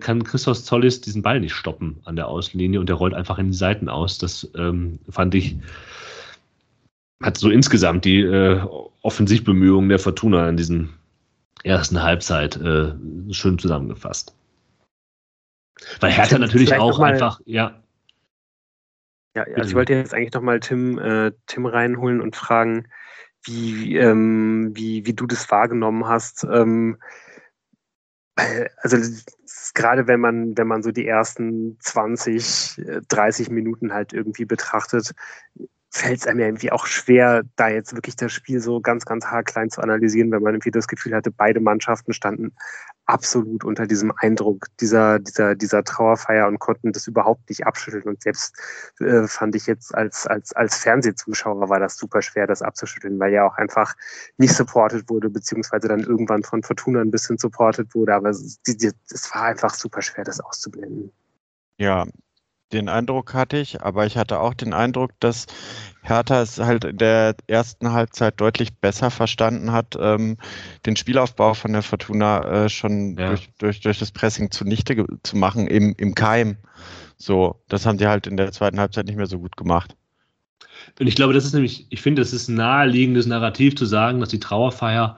kann Christos Zollis diesen Ball nicht stoppen an der Außenlinie und der rollt einfach in die Seiten aus. Das ähm, fand ich, hat so insgesamt die äh, Offensivbemühungen der Fortuna in diesen ersten Halbzeit äh, schön zusammengefasst. Weil Hertha natürlich auch einfach, ja. Ja, also ich wollte jetzt eigentlich nochmal Tim, äh, Tim reinholen und fragen, wie, ähm, wie, wie du das wahrgenommen hast. Ähm, also gerade wenn man, wenn man so die ersten 20, 30 Minuten halt irgendwie betrachtet, fällt es einem ja irgendwie auch schwer, da jetzt wirklich das Spiel so ganz, ganz haarklein zu analysieren, wenn man irgendwie das Gefühl hatte, beide Mannschaften standen absolut unter diesem Eindruck dieser, dieser, dieser Trauerfeier und konnten das überhaupt nicht abschütteln. Und selbst äh, fand ich jetzt als, als, als Fernsehzuschauer war das super schwer, das abzuschütteln, weil ja auch einfach nicht supportet wurde, beziehungsweise dann irgendwann von Fortuna ein bisschen supportet wurde. Aber es, es war einfach super schwer, das auszublenden. Ja, den Eindruck hatte ich, aber ich hatte auch den Eindruck, dass Hertha es halt in der ersten Halbzeit deutlich besser verstanden hat, ähm, den Spielaufbau von der Fortuna äh, schon ja. durch, durch, durch das Pressing zunichte zu machen im, im Keim. So, das haben die halt in der zweiten Halbzeit nicht mehr so gut gemacht. Und ich glaube, das ist nämlich, ich finde, das ist ein naheliegendes Narrativ zu sagen, dass die Trauerfeier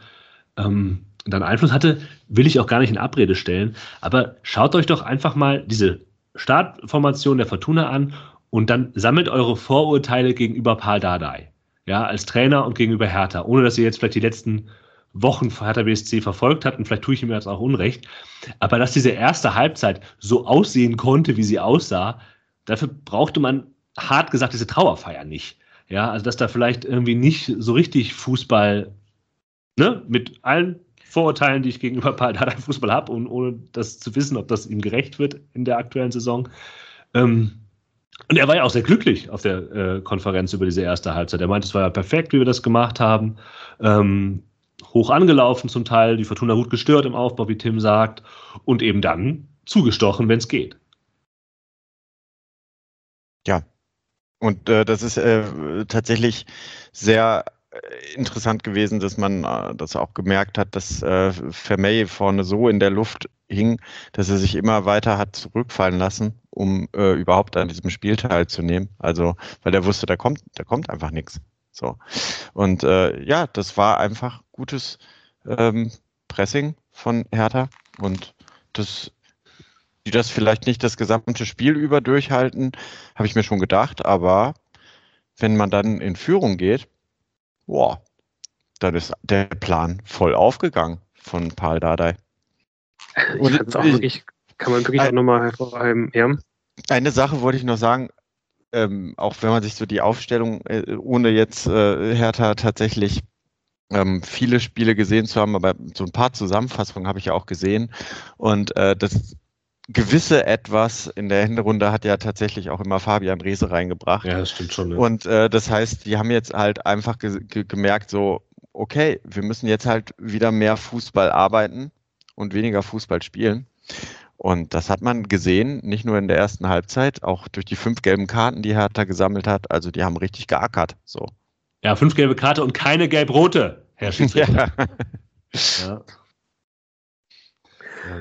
ähm, dann Einfluss hatte, will ich auch gar nicht in Abrede stellen. Aber schaut euch doch einfach mal diese Startformation der Fortuna an und dann sammelt eure Vorurteile gegenüber Paul Dardai. Ja, als Trainer und gegenüber Hertha, ohne dass ihr jetzt vielleicht die letzten Wochen von Hertha BSC verfolgt habt und vielleicht tue ich ihm jetzt auch Unrecht. Aber dass diese erste Halbzeit so aussehen konnte, wie sie aussah, dafür brauchte man hart gesagt diese Trauerfeier nicht. Ja, also dass da vielleicht irgendwie nicht so richtig Fußball, ne, mit allen Vorurteilen, die ich gegenüber Paul Dardai Fußball habe und ohne das zu wissen, ob das ihm gerecht wird in der aktuellen Saison. Ähm, und er war ja auch sehr glücklich auf der äh, Konferenz über diese erste Halbzeit. Er meinte, es war ja perfekt, wie wir das gemacht haben. Ähm, hoch angelaufen zum Teil, die Fortuna gut gestört im Aufbau, wie Tim sagt, und eben dann zugestochen, wenn es geht. Ja, und äh, das ist äh, tatsächlich sehr interessant gewesen, dass man äh, das auch gemerkt hat, dass äh, Vermey vorne so in der Luft hing, dass er sich immer weiter hat zurückfallen lassen, um äh, überhaupt an diesem Spiel teilzunehmen. Also, weil er wusste, da kommt, da kommt einfach nichts. So. Und äh, ja, das war einfach gutes ähm, Pressing von Hertha und das die das vielleicht nicht das gesamte Spiel über durchhalten, habe ich mir schon gedacht, aber wenn man dann in Führung geht, boah, dann ist der Plan voll aufgegangen von Paul Dardai. Ich auch wirklich, kann man wirklich ein, auch nochmal hervorheben, ja. Eine Sache wollte ich noch sagen, ähm, auch wenn man sich so die Aufstellung, äh, ohne jetzt äh, Hertha tatsächlich ähm, viele Spiele gesehen zu haben, aber so ein paar Zusammenfassungen habe ich ja auch gesehen. Und äh, das gewisse Etwas in der Hinrunde hat ja tatsächlich auch immer Fabian Reese reingebracht. Ja, das stimmt schon. Ja. Und äh, das heißt, die haben jetzt halt einfach ge ge gemerkt, so, okay, wir müssen jetzt halt wieder mehr Fußball arbeiten und weniger Fußball spielen. Und das hat man gesehen, nicht nur in der ersten Halbzeit, auch durch die fünf gelben Karten, die Hertha gesammelt hat. Also die haben richtig geackert. So. Ja, fünf gelbe Karte und keine gelb-rote, Herr Schiedsrichter. Ja. ja.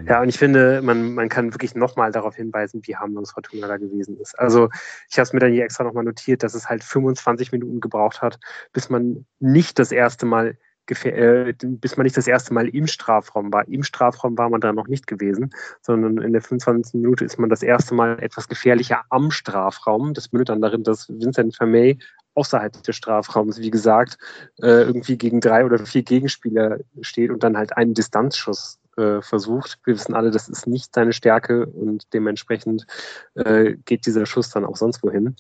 Ja, und ich finde, man, man kann wirklich nochmal darauf hinweisen, wie harmlos Fortuna da gewesen ist. Also ich habe es mir dann hier extra nochmal notiert, dass es halt 25 Minuten gebraucht hat, bis man nicht das erste Mal äh, bis man nicht das erste Mal im Strafraum war. Im Strafraum war man da noch nicht gewesen, sondern in der 25. Minute ist man das erste Mal etwas gefährlicher am Strafraum. Das mündet dann darin, dass Vincent Vermey außerhalb des Strafraums, wie gesagt, äh, irgendwie gegen drei oder vier Gegenspieler steht und dann halt einen Distanzschuss äh, versucht. Wir wissen alle, das ist nicht seine Stärke und dementsprechend äh, geht dieser Schuss dann auch sonst wohin.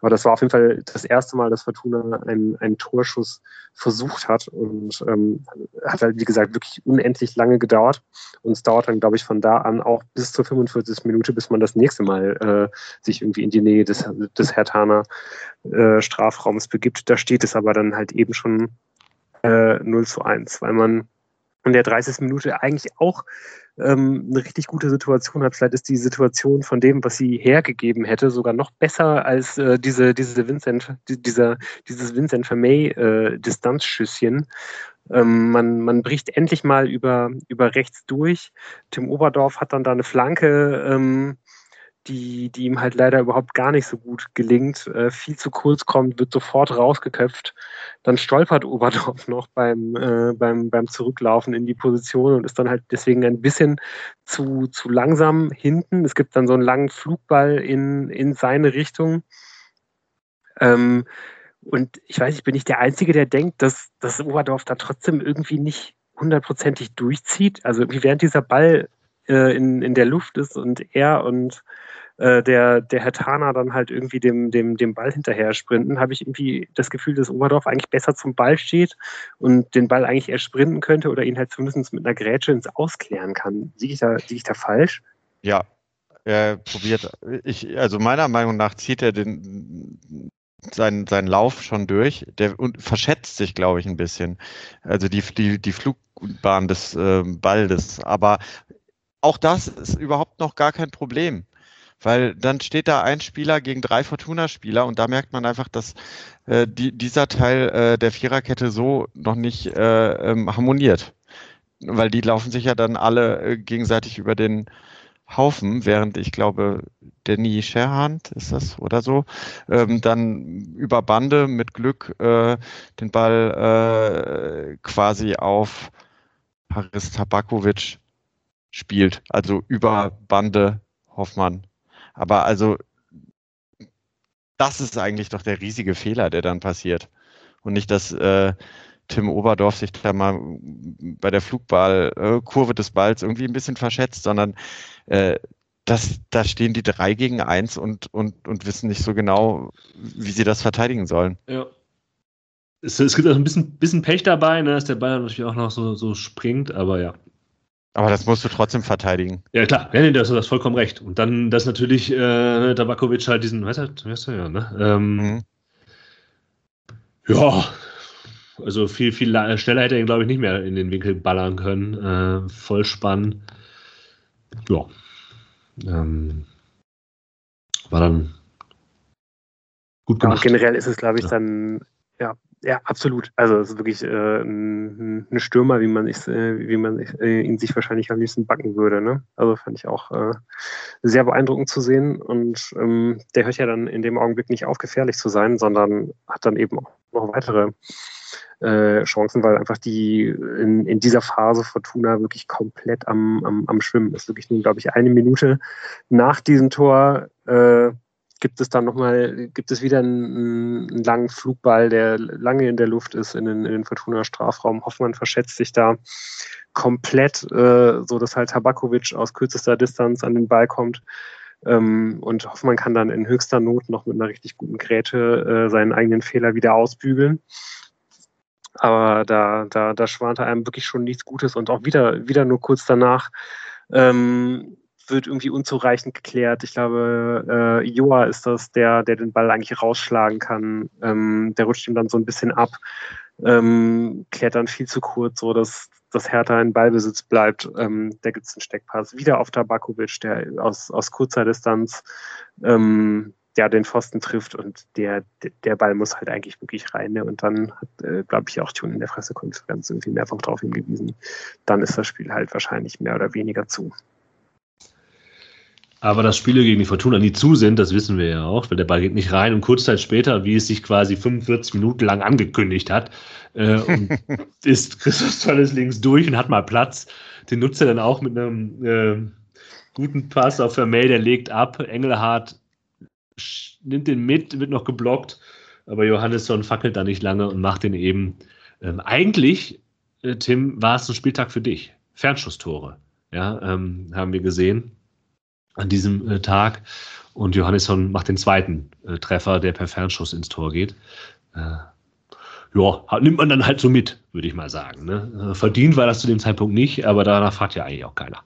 Aber das war auf jeden Fall das erste Mal, dass Fortuna einen, einen Torschuss versucht hat und ähm, hat halt, wie gesagt, wirklich unendlich lange gedauert. Und es dauert dann, glaube ich, von da an auch bis zur 45. Minute, bis man das nächste Mal äh, sich irgendwie in die Nähe des, des Hertaner äh, Strafraums begibt. Da steht es aber dann halt eben schon äh, 0 zu 1, weil man in der 30. Minute eigentlich auch ähm, eine richtig gute Situation hat. Vielleicht ist die Situation von dem, was sie hergegeben hätte, sogar noch besser als äh, diese, diese Vincent, die, dieser, dieses Vincent Vermey äh. Ähm, man, man bricht endlich mal über, über rechts durch. Tim Oberdorf hat dann da eine Flanke ähm, die, die ihm halt leider überhaupt gar nicht so gut gelingt, äh, viel zu kurz kommt, wird sofort rausgeköpft. Dann stolpert Oberdorf noch beim, äh, beim, beim Zurücklaufen in die Position und ist dann halt deswegen ein bisschen zu, zu langsam hinten. Es gibt dann so einen langen Flugball in, in seine Richtung. Ähm, und ich weiß, ich bin nicht der Einzige, der denkt, dass, dass Oberdorf da trotzdem irgendwie nicht hundertprozentig durchzieht. Also irgendwie während dieser Ball äh, in, in der Luft ist und er und äh, der, der Herr Tana dann halt irgendwie dem, dem, dem Ball hinterher sprinten, habe ich irgendwie das Gefühl, dass Oberdorf eigentlich besser zum Ball steht und den Ball eigentlich eher sprinten könnte oder ihn halt zumindest mit einer Grätsche ins Ausklären kann. Siege ich, da, ich da falsch? Ja, er probiert, ich, also meiner Meinung nach zieht er den, seinen, seinen Lauf schon durch. Der und verschätzt sich, glaube ich, ein bisschen. Also die, die, die Flugbahn des äh, Balles. Aber auch das ist überhaupt noch gar kein Problem. Weil dann steht da ein Spieler gegen drei Fortuna-Spieler und da merkt man einfach, dass äh, die, dieser Teil äh, der Viererkette so noch nicht äh, ähm, harmoniert. Weil die laufen sich ja dann alle äh, gegenseitig über den Haufen, während ich glaube, Danny Sherhand ist das oder so, ähm, dann über Bande mit Glück äh, den Ball äh, quasi auf Haris Tabakovic spielt. Also über Bande Hoffmann. Aber also, das ist eigentlich doch der riesige Fehler, der dann passiert. Und nicht, dass äh, Tim Oberdorf sich da mal bei der Flugballkurve äh, des Balls irgendwie ein bisschen verschätzt, sondern äh, das, da stehen die drei gegen eins und, und, und wissen nicht so genau, wie sie das verteidigen sollen. Ja. Es, es gibt auch ein bisschen, bisschen Pech dabei, ne, dass der Ball natürlich auch noch so, so springt, aber ja. Aber das musst du trotzdem verteidigen. Ja, klar, ja, nee, du hast vollkommen recht. Und dann, dass natürlich äh, Tabakovic halt diesen, weißt du, weißt du ja, ne? Ähm, mhm. Ja, also viel, viel schneller hätte er ihn, glaube ich, nicht mehr in den Winkel ballern können. Äh, voll spannend. Ja. Ähm, war dann gut gemacht. Ja, generell ist es, glaube ich, ja. dann ja, ja, absolut. Also es ist wirklich äh, ein, ein, Stürmer, wie man, ich, äh, wie man äh, ihn sich wahrscheinlich am liebsten backen würde. Ne? Also fand ich auch äh, sehr beeindruckend zu sehen. Und ähm, der hört ja dann in dem Augenblick nicht auf, gefährlich zu sein, sondern hat dann eben auch noch weitere äh, Chancen, weil einfach die in, in dieser Phase Fortuna wirklich komplett am, am, am Schwimmen ist. Wirklich nur, glaube ich, eine Minute nach diesem Tor äh, gibt es dann nochmal, gibt es wieder einen, einen, langen Flugball, der lange in der Luft ist in den, in den Fortuna Strafraum. Hoffmann verschätzt sich da komplett, äh, so dass halt Tabakovic aus kürzester Distanz an den Ball kommt. Ähm, und Hoffmann kann dann in höchster Not noch mit einer richtig guten Gräte äh, seinen eigenen Fehler wieder ausbügeln. Aber da, da, da schwante einem wirklich schon nichts Gutes und auch wieder, wieder nur kurz danach ähm, wird irgendwie unzureichend geklärt. Ich glaube, äh, Joa ist das, der, der den Ball eigentlich rausschlagen kann. Ähm, der rutscht ihm dann so ein bisschen ab, ähm, klärt dann viel zu kurz, so dass, dass Hertha in Ballbesitz bleibt. Ähm, da gibt es einen Steckpass. Wieder auf Tabakovic, der aus, aus kurzer Distanz ähm, der den Pfosten trifft und der, der Ball muss halt eigentlich wirklich rein. Ne? Und dann hat, äh, glaube ich, auch Tune in der Pressekonferenz irgendwie mehrfach darauf hingewiesen, dann ist das Spiel halt wahrscheinlich mehr oder weniger zu. Aber dass Spiele gegen die Fortuna nie zu sind, das wissen wir ja auch, weil der Ball geht nicht rein und kurz Zeit später, wie es sich quasi 45 Minuten lang angekündigt hat, äh, ist Christoph Tolles links durch und hat mal Platz. Den nutzt er dann auch mit einem äh, guten Pass auf Vermey, der legt ab. Engelhardt nimmt den mit, wird noch geblockt, aber Johannesson fackelt da nicht lange und macht den eben. Ähm, eigentlich, äh, Tim, war es ein Spieltag für dich. Fernschusstore, ja, ähm, haben wir gesehen an diesem äh, Tag. Und Johannesson macht den zweiten äh, Treffer, der per Fernschuss ins Tor geht. Äh, ja, nimmt man dann halt so mit, würde ich mal sagen. Ne? Äh, verdient war das zu dem Zeitpunkt nicht, aber danach fragt ja eigentlich auch keiner.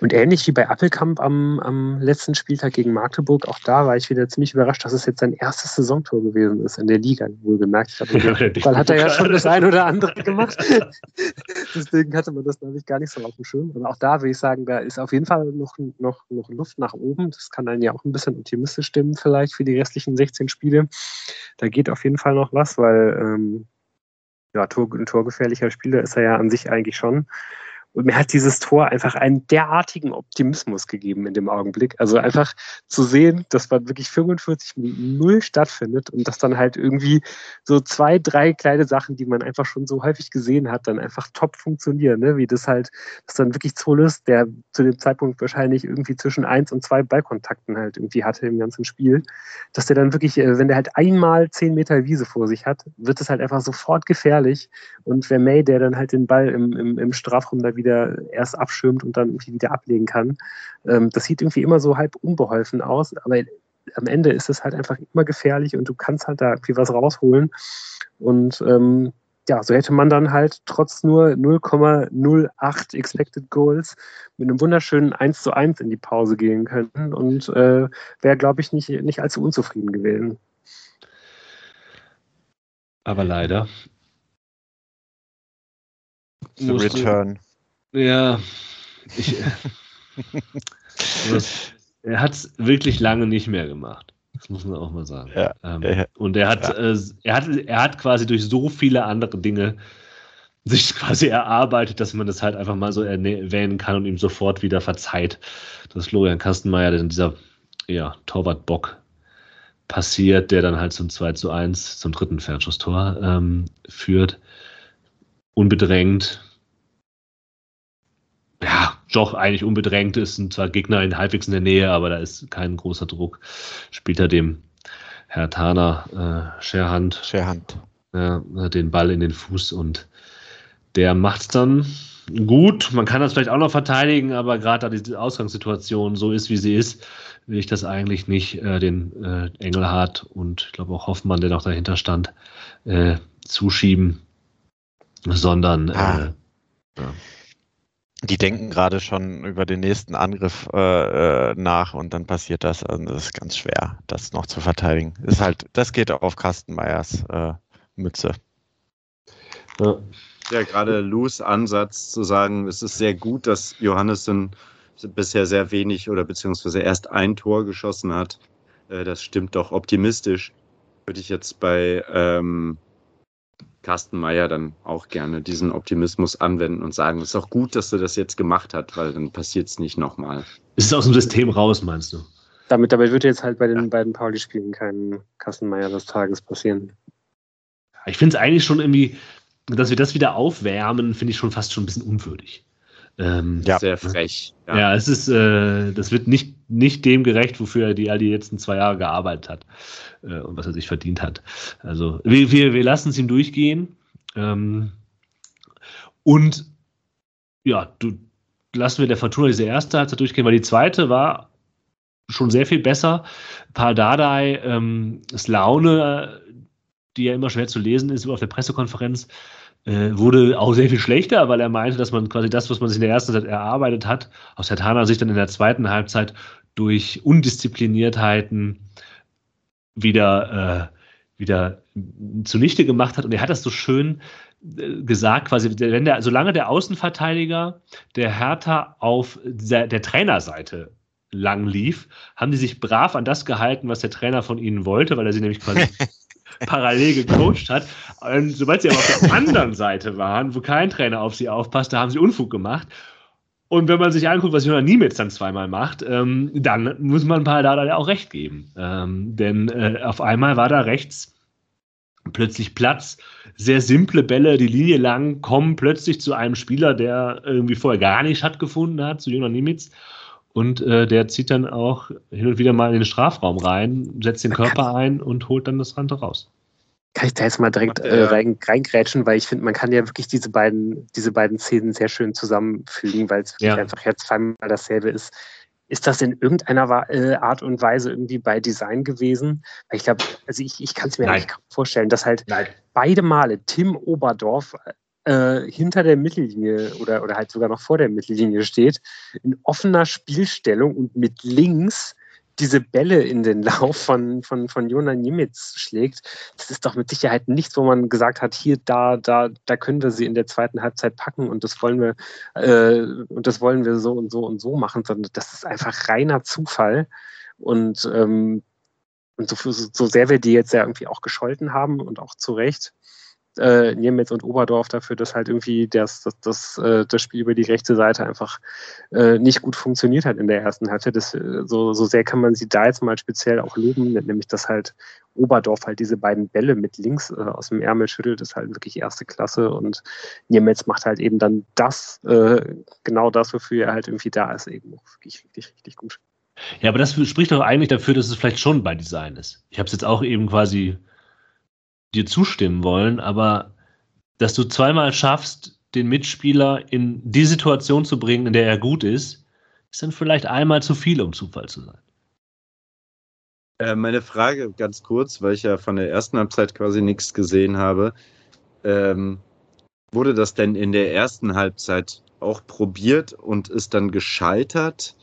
Und ähnlich wie bei Appelkamp am, am letzten Spieltag gegen Magdeburg, auch da war ich wieder ziemlich überrascht, dass es jetzt sein erstes Saisontor gewesen ist in der Liga, wohlgemerkt. Weil hat er ja schon das ein oder andere gemacht. Deswegen hatte man das, glaube ich, gar nicht so auf dem Schirm. Aber auch da würde ich sagen, da ist auf jeden Fall noch, noch, noch Luft nach oben. Das kann einen ja auch ein bisschen optimistisch stimmen, vielleicht für die restlichen 16 Spiele. Da geht auf jeden Fall noch was, weil ähm, ja, Tor, ein torgefährlicher Spieler ist er ja an sich eigentlich schon. Und mir hat dieses Tor einfach einen derartigen Optimismus gegeben in dem Augenblick. Also einfach zu sehen, dass man wirklich 45 Minuten null stattfindet und dass dann halt irgendwie so zwei, drei kleine Sachen, die man einfach schon so häufig gesehen hat, dann einfach top funktionieren. Ne? Wie das halt, dass dann wirklich Zolis, der zu dem Zeitpunkt wahrscheinlich irgendwie zwischen eins und zwei Ballkontakten halt irgendwie hatte im ganzen Spiel, dass der dann wirklich, äh, wenn der halt einmal zehn Meter Wiese vor sich hat, wird es halt einfach sofort gefährlich. Und wer May, der dann halt den Ball im, im, im Strafraum da wieder erst abschirmt und dann irgendwie wieder ablegen kann. Ähm, das sieht irgendwie immer so halb unbeholfen aus, aber am Ende ist es halt einfach immer gefährlich und du kannst halt da irgendwie was rausholen. Und ähm, ja, so hätte man dann halt trotz nur 0,08 Expected Goals mit einem wunderschönen 1 zu 1 in die Pause gehen können und äh, wäre, glaube ich, nicht, nicht allzu unzufrieden gewesen. Aber leider. The Return. Ja, ich, er hat es wirklich lange nicht mehr gemacht. Das muss man auch mal sagen. Ja, ähm, ja, und er hat, äh, er hat, er hat quasi durch so viele andere Dinge sich quasi erarbeitet, dass man das halt einfach mal so erwähnen kann und ihm sofort wieder verzeiht, dass Florian Kastenmeier in dieser ja, Torwart-Bock passiert, der dann halt zum 2 zu 1, zum dritten Fernschusstor ähm, führt. unbedrängt. Ja, doch eigentlich unbedrängt ist sind zwar Gegner in halbwegs in der Nähe, aber da ist kein großer Druck. Spielt er dem Herr Tana äh, Scherhand, Scherhand. Ja, den Ball in den Fuß und der macht es dann gut. Man kann das vielleicht auch noch verteidigen, aber gerade da die Ausgangssituation so ist, wie sie ist, will ich das eigentlich nicht äh, den äh, Engelhardt und ich glaube auch Hoffmann, der noch dahinter stand, äh, zuschieben, sondern Ah. äh, Die denken gerade schon über den nächsten Angriff äh, äh, nach und dann passiert das. Also das ist ganz schwer, das noch zu verteidigen. Ist halt, das geht auf Kastenmeyers äh, Mütze. ja. Ja, gerade Lus Ansatz zu sagen, es ist sehr gut, dass Johannessen bisher sehr wenig oder beziehungsweise erst ein Tor geschossen hat. Äh, das stimmt doch optimistisch. Würde ich jetzt bei ähm, Carsten Meyer dann auch gerne diesen Optimismus anwenden und sagen, es ist auch gut, dass er das jetzt gemacht hat, weil dann passiert es nicht nochmal. ist es aus dem System raus, meinst du? Damit, damit wird jetzt halt bei den beiden Pauli-Spielen kein Kassenmeier des Tages passieren. Ich finde es eigentlich schon irgendwie, dass wir das wieder aufwärmen, finde ich schon fast schon ein bisschen unwürdig. Ähm, Ja. Sehr frech. Ja, es ist, äh, das wird nicht, nicht dem gerecht, wofür er die all die letzten zwei Jahre gearbeitet hat äh, und was er sich verdient hat. Also wir, wir, wir lassen es ihm durchgehen. Ähm, und ja, du lassen wir der Fortuna diese erste Halbzeit durchgehen, weil die zweite war schon sehr viel besser. Pardadei, ähm, ist Laune, die ja immer schwer zu lesen ist, auf der Pressekonferenz, äh, wurde auch sehr viel schlechter, weil er meinte, dass man quasi das, was man sich in der ersten Halbzeit erarbeitet hat, aus der Tana sich dann in der zweiten Halbzeit durch Undiszipliniertheiten wieder, äh, wieder zunichte gemacht hat. Und er hat das so schön äh, gesagt, quasi, wenn der, solange der Außenverteidiger der Hertha auf der, der Trainerseite lang lief, haben die sich brav an das gehalten, was der Trainer von ihnen wollte, weil er sie nämlich quasi parallel gecoacht hat. Und sobald sie aber auf der anderen Seite waren, wo kein Trainer auf sie aufpasst, da haben sie Unfug gemacht. Und wenn man sich anguckt, was Jonas Niemetz dann zweimal macht, ähm, dann muss man Pardada ja auch recht geben. Ähm, denn äh, auf einmal war da rechts plötzlich Platz, sehr simple Bälle, die Linie lang, kommen plötzlich zu einem Spieler, der irgendwie vorher gar nicht stattgefunden hat, zu Jonas Niemetz. Und äh, der zieht dann auch hin und wieder mal in den Strafraum rein, setzt den Körper ein und holt dann das Rante raus. Kann ich da jetzt mal direkt äh, rein, reingrätschen, weil ich finde, man kann ja wirklich diese beiden, diese beiden Szenen sehr schön zusammenfügen, weil es wirklich Ja. einfach jetzt zweimal dasselbe ist. Ist das in irgendeiner äh, Art und Weise irgendwie bei Design gewesen? Weil ich glaube, also ich, ich kann es mir Nein. eigentlich kaum vorstellen, dass halt Nein. beide Male Tim Oberdorf äh, hinter der Mittellinie oder, oder halt sogar noch vor der Mittellinie steht, in offener Spielstellung und mit links diese Bälle in den Lauf von, von, von Jona Niemitz schlägt. Das ist doch mit Sicherheit nichts, wo man gesagt hat, hier, da, da, da können wir sie in der zweiten Halbzeit packen und das wollen wir, äh, und das wollen wir so und so und so machen, sondern das ist einfach reiner Zufall. Und, ähm, und so, so sehr wir die jetzt ja irgendwie auch gescholten haben und auch zu Recht, äh, Niemetz und Oberdorf dafür, dass halt irgendwie das, das, das, äh, das Spiel über die rechte Seite einfach äh, nicht gut funktioniert hat in der ersten Halbzeit. Das, äh, so, so sehr kann man sie da jetzt mal speziell auch loben, nämlich dass halt Oberdorf halt diese beiden Bälle mit links äh, aus dem Ärmel schüttelt, ist halt wirklich erste Klasse und Niemetz macht halt eben dann das, äh, genau das, wofür er halt irgendwie da ist, eben auch wirklich richtig, richtig gut. Ja, aber das spricht doch eigentlich dafür, dass es vielleicht schon bei Design ist. Ich habe es jetzt auch eben quasi dir zustimmen wollen, aber dass du zweimal schaffst, den Mitspieler in die Situation zu bringen, in der er gut ist, ist dann vielleicht einmal zu viel, um Zufall zu sein. Äh, meine Frage ganz kurz, weil ich ja von der ersten Halbzeit quasi nichts gesehen habe. Ähm, wurde das denn in der ersten Halbzeit auch probiert und ist dann gescheitert?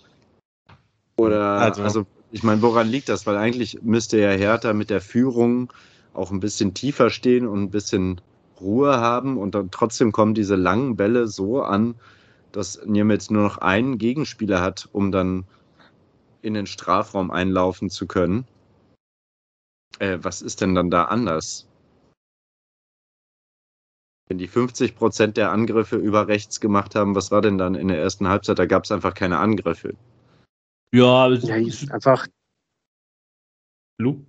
Oder, Also- also, ich meine, woran liegt das? Weil eigentlich müsste ja Hertha mit der Führung auch ein bisschen tiefer stehen und ein bisschen Ruhe haben und dann trotzdem kommen diese langen Bälle so an, dass Niemetz nur noch einen Gegenspieler hat, um dann in den Strafraum einlaufen zu können. Äh, was ist denn dann da anders? Wenn die 50 Prozent der Angriffe über rechts gemacht haben, was war denn dann in der ersten Halbzeit? Da gab es einfach keine Angriffe. Ja, Ja, ist einfach Lu?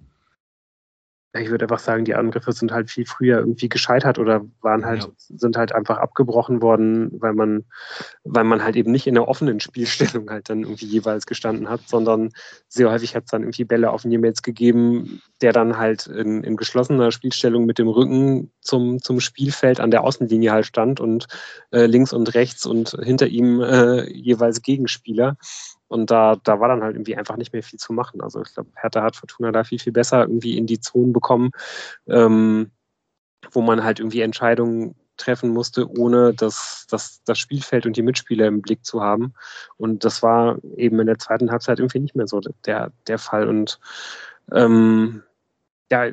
Ich würde einfach sagen, die Angriffe sind halt viel früher irgendwie gescheitert oder waren halt, ja. sind halt einfach abgebrochen worden, weil man, weil man halt eben nicht in der offenen Spielstellung halt dann irgendwie jeweils gestanden hat, sondern sehr häufig hat es dann irgendwie Bälle auf Niemetz gegeben, der dann halt in, in geschlossener Spielstellung mit dem Rücken zum, zum Spielfeld an der Außenlinie halt stand und äh, links und rechts und hinter ihm äh, jeweils Gegenspieler. Und da, da war dann halt irgendwie einfach nicht mehr viel zu machen. Also ich glaube, Hertha hat Fortuna da viel, viel besser irgendwie in die Zonen bekommen, ähm, wo man halt irgendwie Entscheidungen treffen musste, ohne das, das, das Spielfeld und die Mitspieler im Blick zu haben. Und das war eben in der zweiten Halbzeit irgendwie nicht mehr so der, der Fall. Und ähm, ja,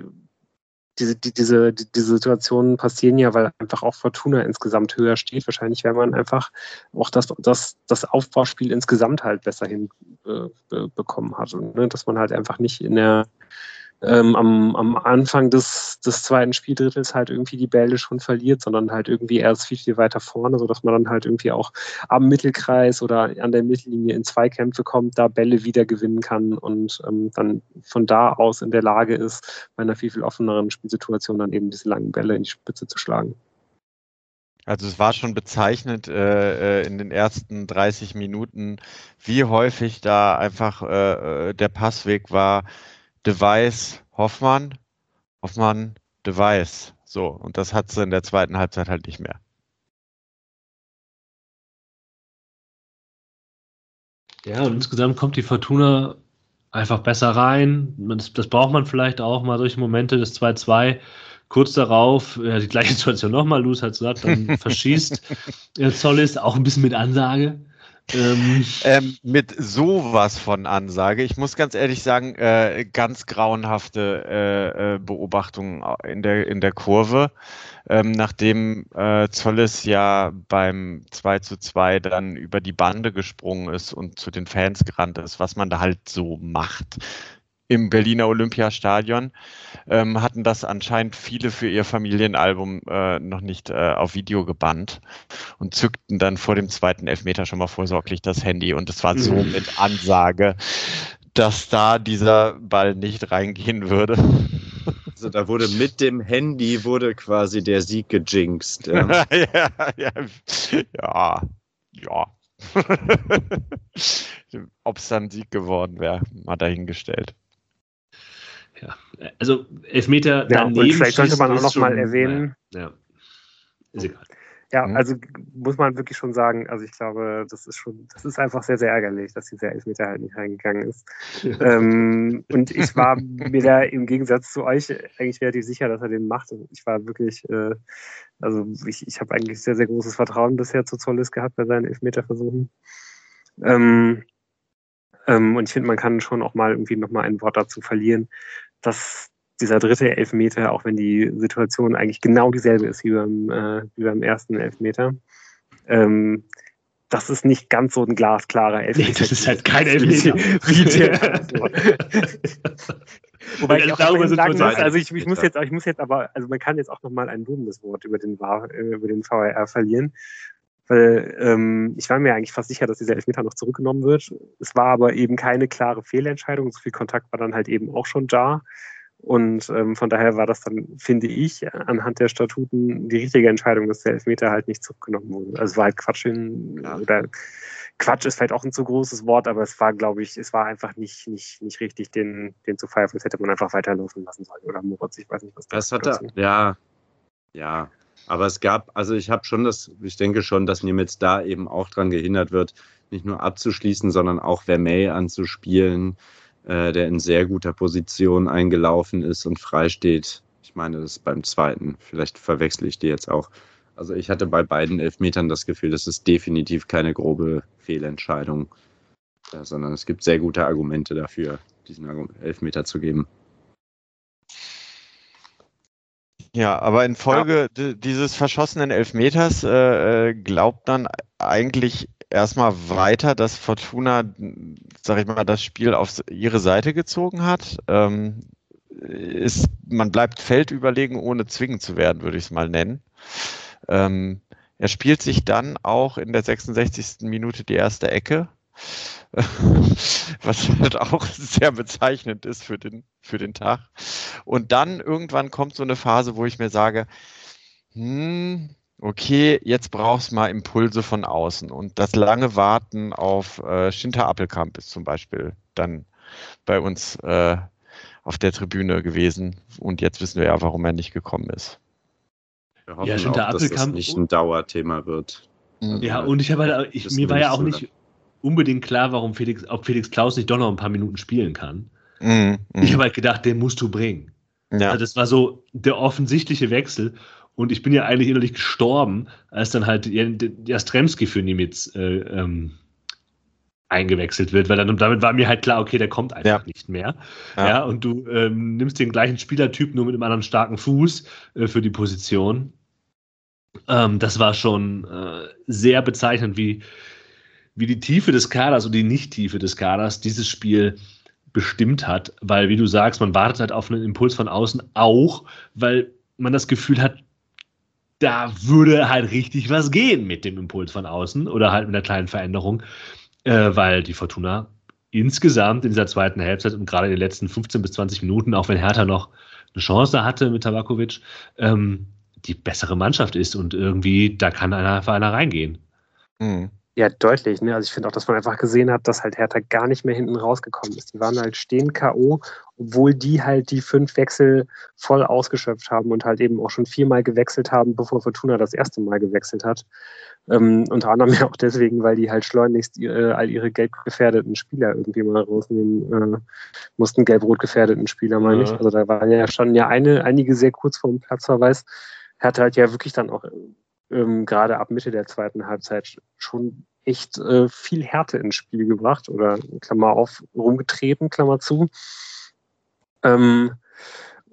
diese, die, diese, die, diese Situationen passieren ja, weil einfach auch Fortuna insgesamt höher steht. Wahrscheinlich, weil man einfach auch das, das, das Aufbauspiel insgesamt halt besser hinbekommen äh, hat. Und, ne, dass man halt einfach nicht in der ähm, am, am Anfang des, des zweiten Spieldrittels halt irgendwie die Bälle schon verliert, sondern halt irgendwie erst viel, viel weiter vorne, sodass man dann halt irgendwie auch am Mittelkreis oder an der Mittellinie in Zweikämpfe kommt, da Bälle wieder gewinnen kann und ähm, dann von da aus in der Lage ist, bei einer viel, viel offeneren Spielsituation dann eben diese langen Bälle in die Spitze zu schlagen. Also es war schon bezeichnend äh, äh in den ersten 30 Minuten, wie häufig da einfach äh, äh der Passweg war, Device Hoffmann, Hoffmann Device. So, und das hat sie in der zweiten Halbzeit halt nicht mehr. Ja, und insgesamt kommt die Fortuna einfach besser rein. Das, das braucht man vielleicht auch mal durch Momente des 2-2. Kurz darauf, ja, die gleiche Situation nochmal, Luz hat gesagt, dann verschießt Zollis auch ein bisschen mit Ansage. Ähm, ähm, mit sowas von Ansage. Ich muss ganz ehrlich sagen, äh, ganz grauenhafte äh, äh Beobachtungen in der, in der Kurve. Ähm, nachdem äh, Zolles ja beim 2 zu 2 dann über die Bande gesprungen ist und zu den Fans gerannt ist, was man da halt so macht im Berliner Olympiastadion, ähm, hatten das anscheinend viele für ihr Familienalbum äh, noch nicht äh, auf Video gebannt und zückten dann vor dem zweiten Elfmeter schon mal vorsorglich das Handy und es war so mhm. mit Ansage, dass da dieser Ball nicht reingehen würde. Also da wurde mit dem Handy wurde quasi der Sieg gejinxt. Ja, ja, ja. ja. ja. Ob es dann Sieg geworden wäre, mal dahingestellt ja, also Elfmeter ja, daneben. Und vielleicht sollte man auch noch mal erwähnen. Ja, ist egal. Ja, mhm. also muss man wirklich schon sagen, also ich glaube, das ist schon, das ist einfach sehr, sehr ärgerlich, dass dieser Elfmeter halt nicht reingegangen ist. ähm, und ich war mir da im Gegensatz zu euch eigentlich relativ sicher, dass er den macht. Ich war wirklich, äh, also ich, ich habe eigentlich sehr, sehr großes Vertrauen bisher zu Zollis gehabt bei seinen Elfmeterversuchen. Ähm, ähm, und ich finde, man kann schon auch mal irgendwie noch mal ein Wort dazu verlieren, dass dieser dritte Elfmeter, auch wenn die Situation eigentlich genau dieselbe ist wie beim, äh, wie beim ersten Elfmeter, ähm, das ist nicht ganz so ein glasklarer Elfmeter. Nee, das ist halt kein Elfmeter. Wie der, Wobei ich auch darüber sagen muss, also ich, ich, muss jetzt, ich muss jetzt aber, also man kann jetzt auch nochmal ein lobendes Wort über den, äh, über den VAR verlieren. Weil ähm, ich war mir eigentlich fast sicher, dass dieser Elfmeter noch zurückgenommen wird. Es war aber eben keine klare Fehlentscheidung. So viel Kontakt war dann halt eben auch schon da. Und ähm, von daher war das dann, finde ich, anhand der Statuten die richtige Entscheidung, dass der Elfmeter halt nicht zurückgenommen wurde. Also es war halt Quatsch in, ja. oder Quatsch ist vielleicht auch ein zu großes Wort, aber es war, glaube ich, es war einfach nicht, nicht, nicht richtig, den, den zu pfeifen. Das hätte man einfach weiterlaufen lassen sollen. Oder Moritz, ich weiß nicht, was das, hat ja, ja, aber es gab, also ich habe schon das, ich denke schon, dass Nimitz da eben auch dran gehindert wird, nicht nur abzuschließen, sondern auch Vermey anzuspielen, äh, der in sehr guter Position eingelaufen ist und frei steht. Ich meine, das ist beim zweiten. Vielleicht verwechsel ich die jetzt auch. Also ich hatte bei beiden Elfmetern das Gefühl, das ist definitiv keine grobe Fehlentscheidung, äh, sondern es gibt sehr gute Argumente dafür, diesen Elfmeter zu geben. Ja, aber in Folge ja. dieses verschossenen Elfmeters äh, äh, glaubt dann eigentlich erstmal weiter, dass Fortuna, sag ich mal, das Spiel auf ihre Seite gezogen hat. Ähm, ist, man bleibt feldüberlegen, ohne zwingend zu werden, würde ich es mal nennen. Ähm, er spielt sich dann auch in der 66. Minute die erste Ecke was halt auch sehr bezeichnend ist für den, für den Tag. Und dann irgendwann kommt so eine Phase, wo ich mir sage, hm, okay, jetzt brauchst du mal Impulse von außen. Und das lange Warten auf äh, Schinter Appelkamp ist zum Beispiel dann bei uns äh, auf der Tribüne gewesen. Und jetzt wissen wir ja, warum er nicht gekommen ist. Wir hoffen ja, auch, dass das nicht ein Dauerthema wird. Ja, und ich habe halt, ich, mir war ja auch nicht unbedingt klar, warum Felix, ob Felix Klaus nicht doch noch ein paar Minuten spielen kann. Mm, mm. Ich habe halt gedacht, den musst du bringen. Ja. Also das war so der offensichtliche Wechsel. Und ich bin ja eigentlich innerlich gestorben, als dann halt Jastremski für Nimitz äh, ähm, eingewechselt wird, weil dann damit war mir halt klar, okay, der kommt einfach ja. nicht mehr. Ja. ja und du ähm, nimmst den gleichen Spielertyp nur mit einem anderen starken Fuß äh, für die Position. Ähm, das war schon äh, sehr bezeichnend, wie, wie die Tiefe des Kaders und die Nicht-Tiefe des Kaders dieses Spiel bestimmt hat, weil, wie du sagst, man wartet halt auf einen Impuls von außen auch, weil man das Gefühl hat, da würde halt richtig was gehen mit dem Impuls von außen oder halt mit einer kleinen Veränderung, äh, weil die Fortuna insgesamt in dieser zweiten Halbzeit und gerade in den letzten 15 bis 20 Minuten, auch wenn Hertha noch eine Chance hatte mit Tabakovic, ähm, die bessere Mannschaft ist und irgendwie, da kann einer für einer reingehen. Mhm. Ja, deutlich. Ne? Also ich finde auch, dass man einfach gesehen hat, dass halt Hertha gar nicht mehr hinten rausgekommen ist. Die waren halt stehen K.O., obwohl die halt die fünf Wechsel voll ausgeschöpft haben und halt eben auch schon viermal gewechselt haben, bevor Fortuna das erste Mal gewechselt hat. Ähm, unter anderem ja auch deswegen, weil die halt schleunigst äh, all ihre gelb gefährdeten Spieler irgendwie mal rausnehmen äh, mussten, gelb-rot gefährdeten Spieler, meine ja. ich. Also da waren ja schon ja eine, einige sehr kurz vor dem Platzverweis. Hertha halt ja wirklich dann auch ähm, gerade ab Mitte der zweiten Halbzeit schon echt äh, viel Härte ins Spiel gebracht oder Klammer auf, rumgetreten, Klammer zu. Ähm,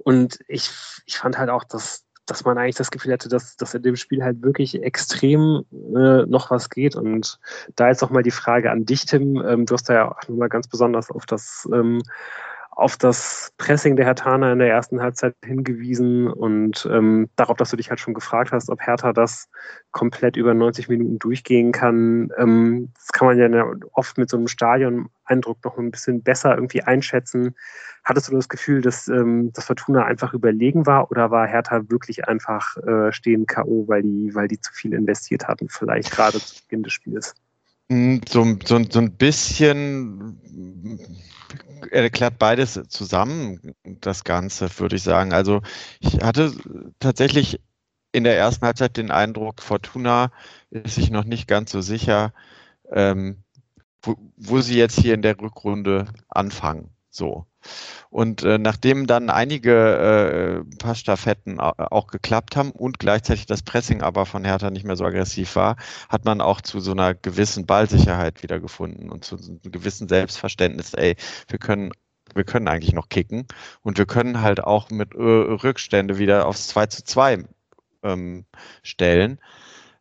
und ich, ich fand halt auch, dass, dass man eigentlich das Gefühl hatte, dass, dass in dem Spiel halt wirklich extrem äh, noch was geht. Und da jetzt auch mal die Frage an dich, Tim. Ähm, du hast da ja auch nochmal ganz besonders auf das ähm, auf das Pressing der Herthaner in der ersten Halbzeit hingewiesen und ähm, darauf, dass du dich halt schon gefragt hast, ob Hertha das komplett über 90 Minuten durchgehen kann. Ähm, das kann man ja oft mit so einem Stadion-Eindruck noch ein bisschen besser irgendwie einschätzen. Hattest du das Gefühl, dass ähm, das Fortuna einfach überlegen war oder war Hertha wirklich einfach äh, stehen K.O., weil die, weil die zu viel investiert hatten, vielleicht gerade zu Beginn des Spiels? Hm, so, so, so ein bisschen erklärt beides zusammen, das Ganze, würde ich sagen. Also ich hatte tatsächlich in der ersten Halbzeit den Eindruck, Fortuna ist sich noch nicht ganz so sicher, ähm, wo, wo sie jetzt hier in der Rückrunde anfangen. So. Und äh, nachdem dann einige äh, paar Staffetten auch geklappt haben und gleichzeitig das Pressing aber von Hertha nicht mehr so aggressiv war, hat man auch zu so einer gewissen Ballsicherheit wieder gefunden und zu so einem gewissen Selbstverständnis, ey, wir können wir können eigentlich noch kicken und wir können halt auch mit äh, Rückstände wieder aufs 2 zu 2 ähm, stellen.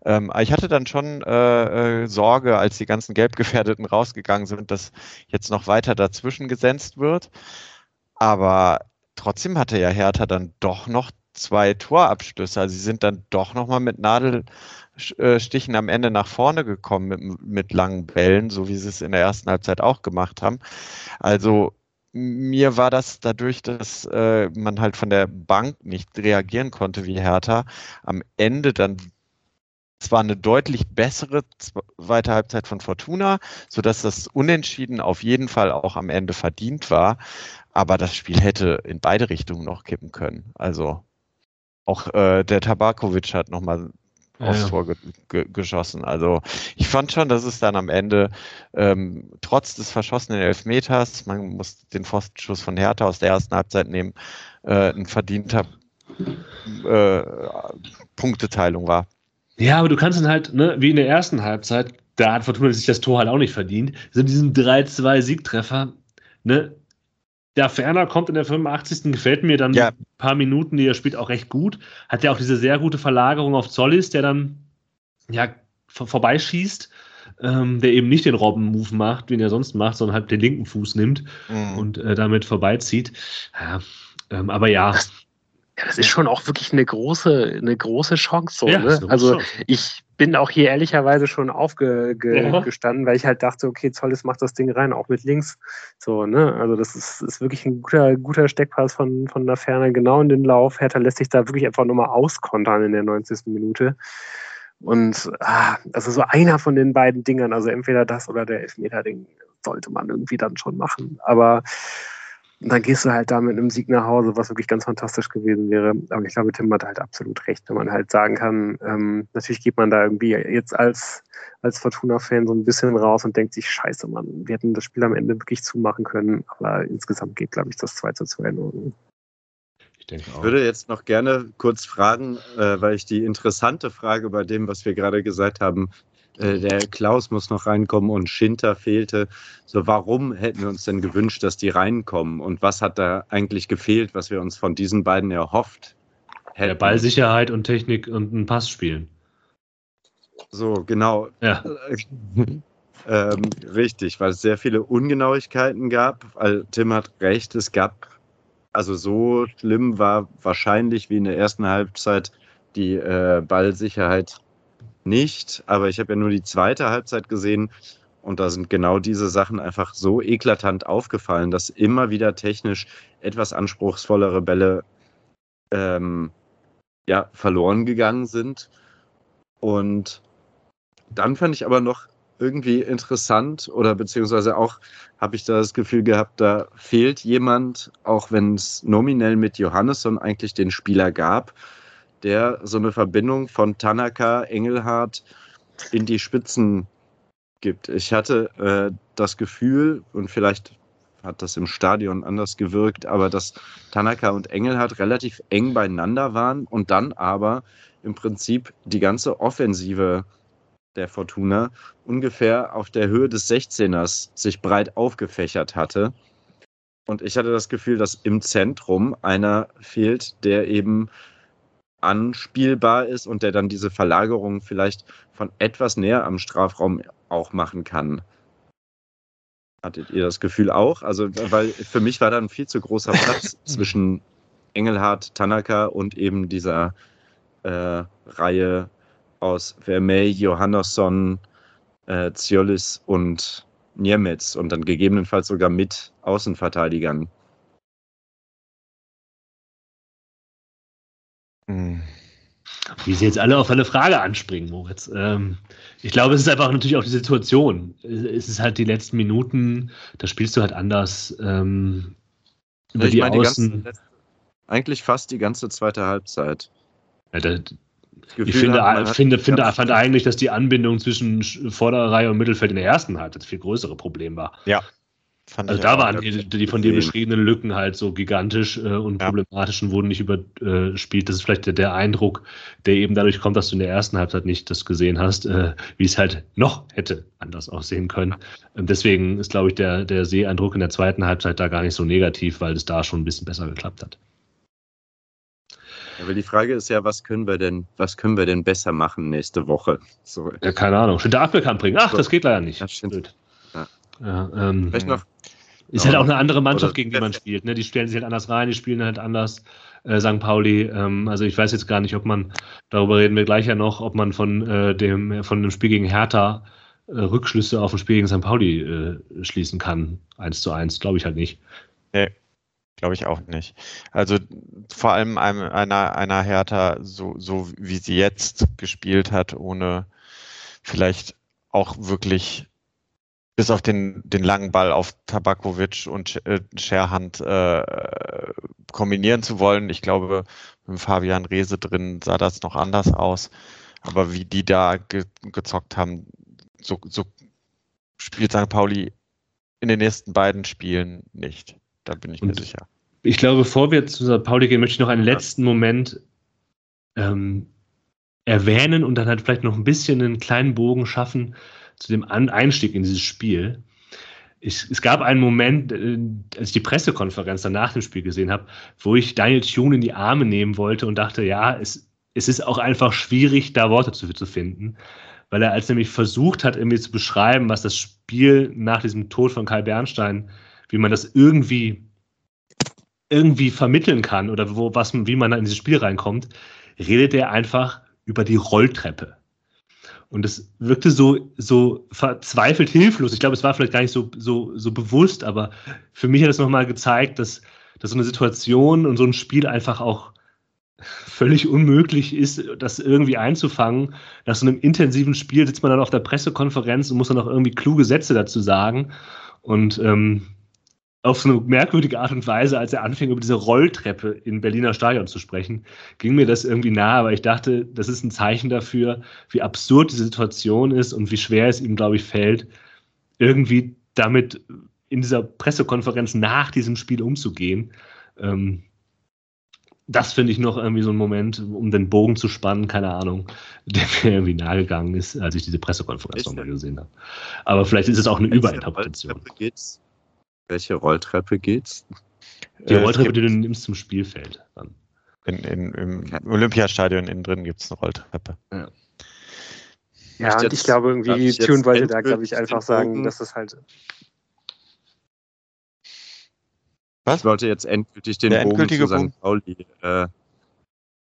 Ähm, ich hatte dann schon äh, äh, Sorge, als die ganzen Gelbgefährdeten rausgegangen sind, dass jetzt noch weiter dazwischen gesetzt wird. Aber trotzdem hatte ja Hertha dann doch noch zwei Torabschlüsse. Also sie sind dann doch noch mal mit Nadelstichen am Ende nach vorne gekommen mit, mit langen Bällen, so wie sie es in der ersten Halbzeit auch gemacht haben. Also mir war das dadurch, dass äh, man halt von der Bank nicht reagieren konnte wie Hertha, am Ende dann zwar eine deutlich bessere zweite Halbzeit von Fortuna, sodass das Unentschieden auf jeden Fall auch am Ende verdient war. Aber das Spiel hätte in beide Richtungen noch kippen können. Also auch äh, der Tabakovic hat nochmal ja, aufs Tor ge ge geschossen. Also ich fand schon, dass es dann am Ende ähm, trotz des verschossenen Elfmeters, man muss den Pfostenschuss von Hertha aus der ersten Halbzeit nehmen, äh, ein verdienter äh, Punkteteilung war. Ja, aber du kannst dann halt, ne, wie in der ersten Halbzeit, da hat Fortuna sich das Tor halt auch nicht verdient. So diesen 3-2-Siegtreffer, ne, der Ferner kommt in der 85. gefällt mir dann ja. ein paar Minuten, die er spielt, auch recht gut. Hat ja auch diese sehr gute Verlagerung auf Zollis, der dann ja vor vorbeischießt, ähm, der eben nicht den Robben-Move macht, wie er sonst macht, sondern halt den linken Fuß nimmt mhm. und äh, damit vorbeizieht. Ja, ähm, aber ja, Ja, das ist schon auch wirklich eine große, eine große Chance. So, ja, ne? Also Chance. ich bin auch hier ehrlicherweise schon aufgestanden, ja. weil ich halt dachte, okay, Zolles macht das Ding rein, auch mit links. So, ne? Also das ist, ist wirklich ein guter, guter Steckpass von, von der Ferne, genau in den Lauf. Hertha lässt sich da wirklich einfach nochmal auskontern in der 90. Minute. Und ah, also so einer von den beiden Dingern, also entweder das oder der Elfmeter-Ding, sollte man irgendwie dann schon machen. Aber und dann gehst du halt da mit einem Sieg nach Hause, was wirklich ganz fantastisch gewesen wäre. Aber ich glaube, Tim hat halt absolut recht, wenn man halt sagen kann, ähm, natürlich geht man da irgendwie jetzt als, als Fortuna-Fan so ein bisschen raus und denkt sich, scheiße, Mann, wir hätten das Spiel am Ende wirklich zumachen können. Aber insgesamt geht, glaube ich, das 2 zu 2 in Ordnung. Ich, denke auch. ich würde jetzt noch gerne kurz fragen, äh, weil ich die interessante Frage bei dem, was wir gerade gesagt haben, äh, der Klaus muss noch reinkommen und Schinter fehlte. So, warum hätten wir uns denn gewünscht, dass die reinkommen? Und was hat da eigentlich gefehlt, was wir uns von diesen beiden erhofft hätten? Ja, Ballsicherheit und Technik und ein Pass spielen. So, genau. Ja. ähm, richtig, weil es sehr viele Ungenauigkeiten gab. Tim hat recht, es gab, also so schlimm war wahrscheinlich wie in der ersten Halbzeit die äh, Ballsicherheit nicht, aber ich habe ja nur die zweite Halbzeit gesehen und da sind genau diese Sachen einfach so eklatant aufgefallen, dass immer wieder technisch etwas anspruchsvollere Bälle ähm, ja, verloren gegangen sind. Und dann fand ich aber noch irgendwie interessant oder beziehungsweise auch habe ich da das Gefühl gehabt, da fehlt jemand, auch wenn es nominell mit Johannesson eigentlich den Spieler gab, der so eine Verbindung von Tanaka, Engelhardt in die Spitzen gibt. Ich hatte äh, das Gefühl, und vielleicht hat das im Stadion anders gewirkt, aber dass Tanaka und Engelhardt relativ eng beieinander waren und dann aber im Prinzip die ganze Offensive der Fortuna ungefähr auf der Höhe des 16ers sich breit aufgefächert hatte. Und ich hatte das Gefühl, dass im Zentrum einer fehlt, der eben anspielbar ist und der dann diese Verlagerung vielleicht von etwas näher am Strafraum auch machen kann. Hattet ihr das Gefühl auch? Also, weil für mich war da ein viel zu großer Platz zwischen Engelhardt, Tanaka und eben dieser äh, Reihe aus Vermey, Johannesson, äh, Ziolis und Niemetz und dann gegebenenfalls sogar mit Außenverteidigern. Wie sie jetzt alle auf eine Frage anspringen, Moritz. Ähm, ich glaube, es ist einfach natürlich auch die Situation. Es ist halt die letzten Minuten, da spielst du halt anders. Ähm, über ich die meine, Außen. Die ganze, eigentlich fast die ganze zweite Halbzeit. Ja, da, ich finde, hat, finde, finde fand eigentlich, dass die Anbindung zwischen Vorderreihe und Mittelfeld in der ersten Halbzeit das viel größere Problem war. Ja, also da waren die, die, von dir beschriebenen Lücken halt so gigantisch äh, und ja. problematisch und wurden nicht überspielt. Das ist vielleicht der, der, Eindruck, der eben dadurch kommt, dass du in der ersten Halbzeit nicht das gesehen hast, äh, wie es halt noch hätte anders aussehen können. Und deswegen ist, glaube ich, der, der Seeeindruck in der zweiten Halbzeit da gar nicht so negativ, weil es da schon ein bisschen besser geklappt hat. Aber die Frage ist ja, was können wir denn, was können wir denn besser machen nächste Woche? So. Ja, keine Ahnung. Schon der kann bringen. Ach, das geht leider nicht. Das stimmt. Ja. Ähm, noch ist halt auch eine andere Mannschaft, gegen die man spielt. Ne? Die stellen sich halt anders rein, die spielen halt anders. Äh, St. Pauli, ähm, also ich weiß jetzt gar nicht, ob man, darüber reden wir gleich ja noch, ob man von, äh, dem, von dem Spiel gegen Hertha äh, Rückschlüsse auf ein Spiel gegen St. Pauli äh, schließen kann. Eins zu eins, glaube ich halt nicht. Nee, glaube ich auch nicht. Also vor allem einer, einer Hertha, so, so wie sie jetzt gespielt hat, ohne vielleicht auch wirklich bis auf den, den langen Ball auf Tabakovic und äh, Scherhand äh, kombinieren zu wollen. Ich glaube, mit Fabian Rehse drin sah das noch anders aus. Aber wie die da ge gezockt haben, so, so spielt St. Pauli in den nächsten beiden Spielen nicht. Da bin ich und mir sicher. Ich glaube, bevor wir zu St. Pauli gehen, möchte ich noch einen letzten Moment ähm, erwähnen und dann halt vielleicht noch ein bisschen einen kleinen Bogen schaffen zu dem Einstieg in dieses Spiel. Ich, es gab einen Moment, äh, als ich die Pressekonferenz dann nach dem Spiel gesehen habe, wo ich Daniel Thune in die Arme nehmen wollte und dachte, ja, es, es ist auch einfach schwierig, da Worte zu, zu finden. Weil er als nämlich versucht hat, irgendwie zu beschreiben, was das Spiel nach diesem Tod von Kai Bernstein, wie man das irgendwie irgendwie vermitteln kann oder wo, was, wie man in dieses Spiel reinkommt, redet er einfach über die Rolltreppe. Und es wirkte so, so verzweifelt hilflos. Ich glaube, es war vielleicht gar nicht so, so, so bewusst, aber für mich hat es nochmal gezeigt, dass, dass so eine Situation und so ein Spiel einfach auch völlig unmöglich ist, das irgendwie einzufangen. Nach so einem intensiven Spiel sitzt man dann auf der Pressekonferenz und muss dann auch irgendwie kluge Sätze dazu sagen. Und ähm, auf so eine merkwürdige Art und Weise, als er anfing, über diese Rolltreppe in Berliner Stadion zu sprechen, ging mir das irgendwie nahe, aber ich dachte, das ist ein Zeichen dafür, wie absurd diese Situation ist und wie schwer es ihm, glaube ich, fällt, irgendwie damit in dieser Pressekonferenz nach diesem Spiel umzugehen. Ähm, das finde ich noch irgendwie so ein Moment, um den Bogen zu spannen, keine Ahnung, der mir irgendwie nahegegangen ist, als ich diese Pressekonferenz nochmal gesehen habe. Aber vielleicht ist es auch eine Überinterpretation. Welche Rolltreppe geht's? Die äh, Rolltreppe, die du nimmst zum Spielfeld. Dann. In, in, Im Olympiastadion innen drin gibt es eine Rolltreppe. Ja, ja und ich glaube irgendwie, Tune wollte da, glaube ich, einfach sagen, dass es halt. Was? Ich wollte jetzt endgültig den Der Bogen zu St. Pauli äh,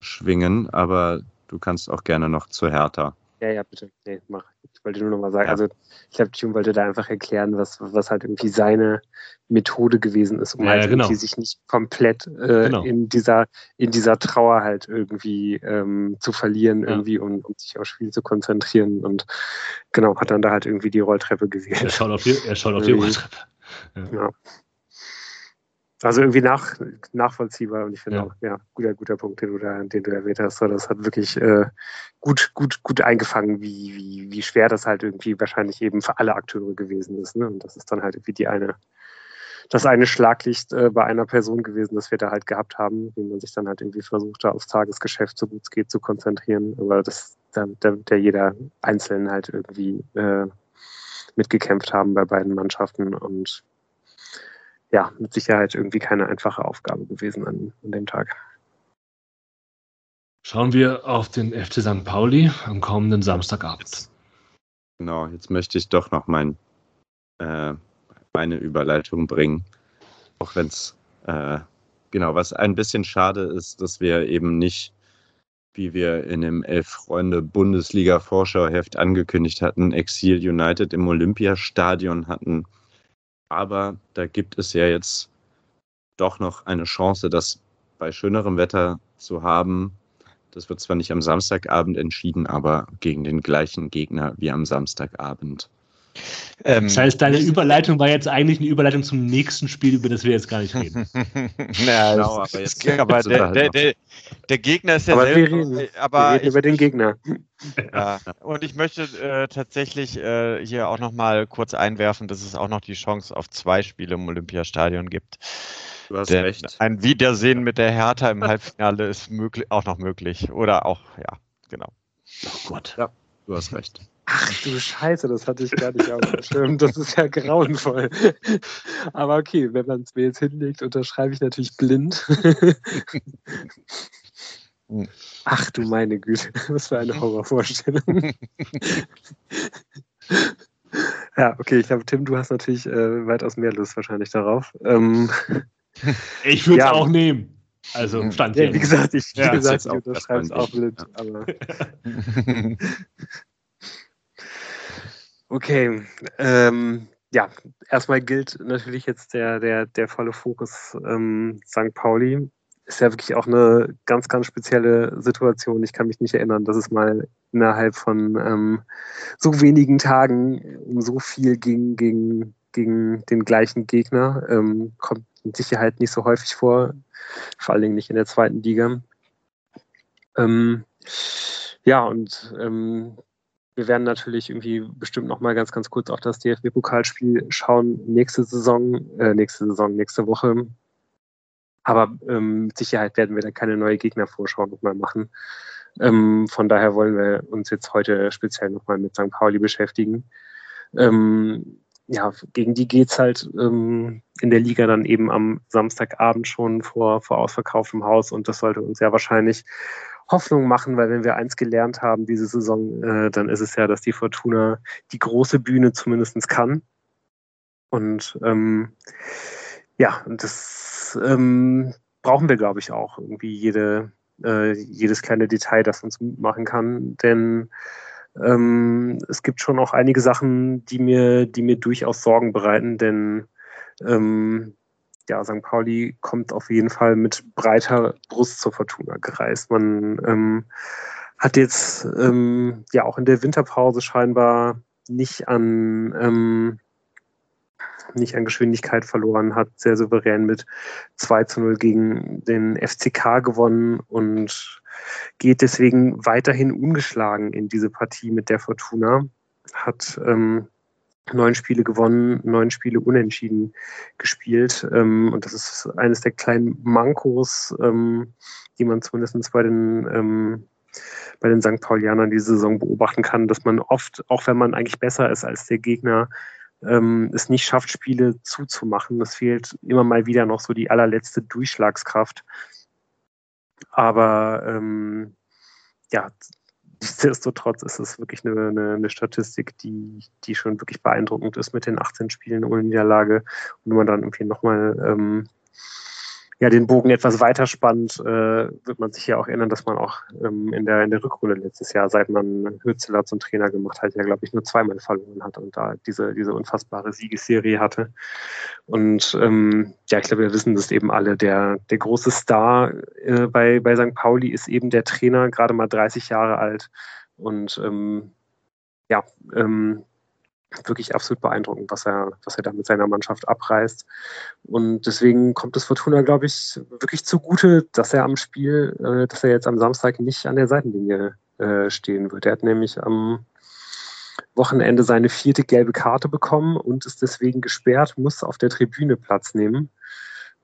schwingen, aber du kannst auch gerne noch zu Hertha. Ja, ja, bitte. Nee, mach. Ich wollte nur noch mal sagen, ja. also ich glaube, Tune wollte da einfach erklären, was, was halt irgendwie seine Methode gewesen ist, um ja, halt genau. irgendwie sich nicht komplett äh, genau. in dieser in dieser Trauer halt irgendwie ähm, zu verlieren, ja. irgendwie, um, um sich aufs Spiel zu konzentrieren. Und genau, hat dann da halt irgendwie die Rolltreppe gewählt. Er schaut auf die, er schaut auf die Rolltreppe. Ja. Also irgendwie nach, nachvollziehbar und ich finde ja. auch, ja, guter, guter Punkt, den du da, den du erwähnt hast. So, das hat wirklich äh, gut, gut, gut eingefangen, wie, wie, wie schwer das halt irgendwie wahrscheinlich eben für alle Akteure gewesen ist. Ne? Und das ist dann halt irgendwie die eine, das eine Schlaglicht äh, bei einer Person gewesen, das wir da halt gehabt haben, wie man sich dann halt irgendwie versucht, da aufs Tagesgeschäft, so gut es geht, zu konzentrieren. Aber das, der, der jeder Einzelnen halt irgendwie äh, mitgekämpft haben bei beiden Mannschaften und ja, mit Sicherheit irgendwie keine einfache Aufgabe gewesen an, an dem Tag. Schauen wir auf den FC St. Pauli am kommenden Samstagabend. Genau, jetzt möchte ich doch noch mein, äh, meine Überleitung bringen. Auch wenn es, äh, genau, was ein bisschen schade ist, dass wir eben nicht, wie wir in dem Elf-Freunde-Bundesliga-Vorschauheft angekündigt hatten, Exil United im Olympiastadion hatten aber da gibt es ja jetzt doch noch eine Chance, das bei schönerem Wetter zu haben. Das wird zwar nicht am Samstagabend entschieden, aber gegen den gleichen Gegner wie am Samstagabend. Ähm, das heißt, deine Überleitung war jetzt eigentlich eine Überleitung zum nächsten Spiel, über das wir jetzt gar nicht reden. naja, genau, aber, jetzt, aber der, der, der, der, Gegner ist ja aber selber, wir reden, aber wir reden über den Gegner. Ja, und ich möchte äh, tatsächlich äh, hier auch noch mal kurz einwerfen, dass es auch noch die Chance auf zwei Spiele im Olympiastadion gibt. Du hast Denn recht. Ein Wiedersehen mit der Hertha im Halbfinale ist möglich, auch noch möglich. Oder auch, ja, genau. Oh Gott. Ja, du hast recht. Ach du Scheiße, das hatte ich gar nicht auf dem Schirm. Das ist ja grauenvoll. Aber okay, wenn man es mir jetzt hinlegt, unterschreibe ich natürlich blind. Ach du meine Güte, was für eine Horrorvorstellung. ja, okay, ich glaube, Tim, du hast natürlich äh, weitaus mehr Lust wahrscheinlich darauf. Ähm, ich würde es ja. auch nehmen. Also stand ja, Wie gesagt, ich, wie ja, gesagt, ich unterschreibe es auch blind. Aber Okay, ähm, ja, erstmal gilt natürlich jetzt der, der, der volle Fokus ähm, St. Pauli. Ist ja wirklich auch eine ganz, ganz spezielle Situation. Ich kann mich nicht erinnern, dass es mal innerhalb von ähm, so wenigen Tagen um so viel ging gegen, gegen den gleichen Gegner. Ähm, kommt mit Sicherheit nicht so häufig vor, vor allen Dingen nicht in der zweiten Liga. Ähm, ja, und ähm, wir werden natürlich irgendwie bestimmt noch mal ganz, ganz kurz auf das DFB-Pokalspiel schauen. Nächste Saison, äh, nächste Saison, nächste Woche. Aber ähm, mit Sicherheit werden wir da keine neue Gegnervorschau noch mal machen. Ähm, von daher wollen wir uns jetzt heute speziell noch mal mit St. Pauli beschäftigen. Ähm, ja, gegen die geht's halt ähm, in der Liga dann eben am Samstagabend schon vor, vor ausverkauftem Haus und das sollte uns ja wahrscheinlich Hoffnung machen, weil wenn wir eins gelernt haben diese Saison, äh, dann ist es ja, dass die Fortuna die große Bühne zumindest kann. Und ähm, ja, das ähm, brauchen wir, glaube ich, auch irgendwie jede, äh, jedes kleine Detail, das uns machen kann. Denn ähm, es gibt schon auch einige Sachen, die mir, die mir durchaus Sorgen bereiten, denn ähm, ja, St. Pauli kommt auf jeden Fall mit breiter Brust zur Fortuna gereist. Man ähm, hat jetzt ähm, ja auch in der Winterpause scheinbar nicht an ähm, nicht an Geschwindigkeit verloren, hat sehr souverän mit 2 zu 0 gegen den FCK gewonnen und geht deswegen weiterhin ungeschlagen in diese Partie mit der Fortuna. Hat ähm, neun Spiele gewonnen, neun Spiele unentschieden gespielt. Ähm, und das ist eines der kleinen Mankos, ähm, die man zumindest bei den, ähm, bei den St. Paulianern diese Saison beobachten kann, dass man oft, auch wenn man eigentlich besser ist als der Gegner, ähm, es nicht schafft, Spiele zuzumachen. Es fehlt immer mal wieder noch so die allerletzte Durchschlagskraft. Aber ähm, ja, nichtsdestotrotz ist es wirklich eine, eine, eine, Statistik, die, die schon wirklich beeindruckend ist mit den 18 Spielen ohne Niederlage. Und wenn man dann irgendwie nochmal ähm, ja, den Bogen etwas weiter spannt, äh, wird man sich ja auch erinnern, dass man auch ähm, in, der, in der Rückrunde letztes Jahr, seit man Hürzeler zum Trainer gemacht hat, ja, glaube ich, nur zweimal verloren hat und da diese, diese unfassbare Siegesserie hatte. Und ähm, ja, ich glaube, wir wissen das eben alle. Der, der große Star äh, bei, bei St. Pauli ist eben der Trainer, gerade mal 30 Jahre alt. Und ähm, ja, ähm, wirklich absolut beeindruckend, was er, was er da mit seiner Mannschaft abreißt. Und deswegen kommt es Fortuna, glaube ich, wirklich zugute, dass er am Spiel, äh, dass er jetzt am Samstag nicht an der Seitenlinie äh, stehen wird. Er hat nämlich am Wochenende seine vierte gelbe Karte bekommen und ist deswegen gesperrt, muss auf der Tribüne Platz nehmen.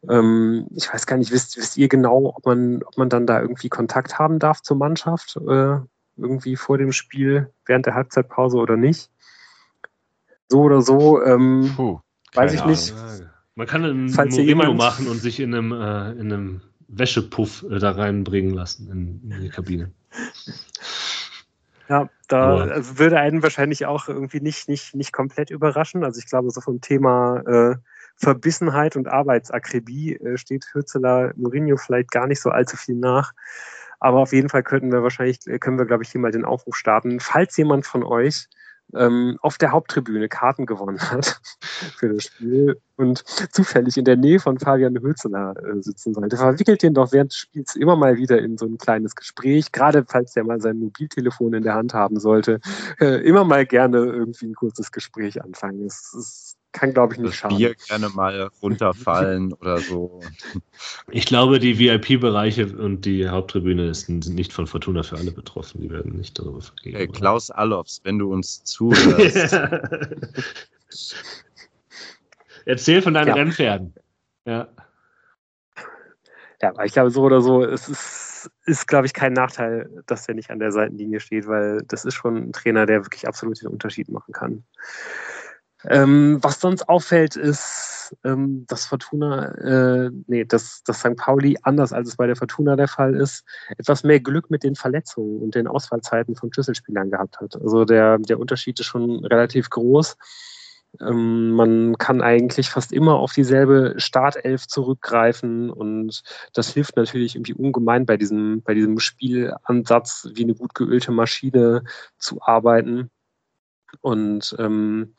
Ähm, ich weiß gar nicht, wisst, wisst ihr genau, ob man, ob man dann da irgendwie Kontakt haben darf zur Mannschaft, äh, irgendwie vor dem Spiel, während der Halbzeitpause oder nicht? So oder so, ähm, Puh, weiß ich nicht. Man kann einen Mourinho machen und sich in einem, äh, in einem Wäschepuff äh, da reinbringen lassen in, in die Kabine. Ja, da also würde einen wahrscheinlich auch irgendwie nicht, nicht, nicht komplett überraschen. Also ich glaube, so vom Thema äh, Verbissenheit und Arbeitsakribie äh, steht Hürzeler Mourinho vielleicht gar nicht so allzu viel nach. Aber auf jeden Fall könnten wir wahrscheinlich, können wir, glaube ich, hier mal den Aufruf starten. Falls jemand von euch ähm, auf der Haupttribüne Karten gewonnen hat für das Spiel und zufällig in der Nähe von Fabian Hülzener äh, sitzen sollte, verwickelt den doch während des Spiels immer mal wieder in so ein kleines Gespräch, gerade falls der mal sein Mobiltelefon in der Hand haben sollte, äh, immer mal gerne irgendwie ein kurzes Gespräch anfangen. Es, es kann, glaube ich, nicht das schaden. Bier gerne mal runterfallen oder so. Ich glaube, die VIP-Bereiche und die Haupttribüne sind nicht von Fortuna für alle betroffen. Die werden nicht darüber vergeben. Hey, Klaus Allofs, wenn du uns zuhörst. Erzähl von deinen ja. Rennpferden. Ja. Ja, aber ich glaube, so oder so, es ist, ist, glaube ich, kein Nachteil, dass er nicht an der Seitenlinie steht, weil das ist schon ein Trainer, der wirklich absolut den Unterschied machen kann. Ähm, was sonst auffällt, ist, ähm, dass Fortuna, äh, nee, dass, dass St. Pauli, anders als es bei der Fortuna der Fall ist, etwas mehr Glück mit den Verletzungen und den Ausfallzeiten von Schlüsselspielern gehabt hat. Also der, der Unterschied ist schon relativ groß. Ähm, man kann eigentlich fast immer auf dieselbe Startelf zurückgreifen und das hilft natürlich irgendwie ungemein bei diesem, bei diesem Spielansatz, wie eine gut geölte Maschine zu arbeiten. Und ähm,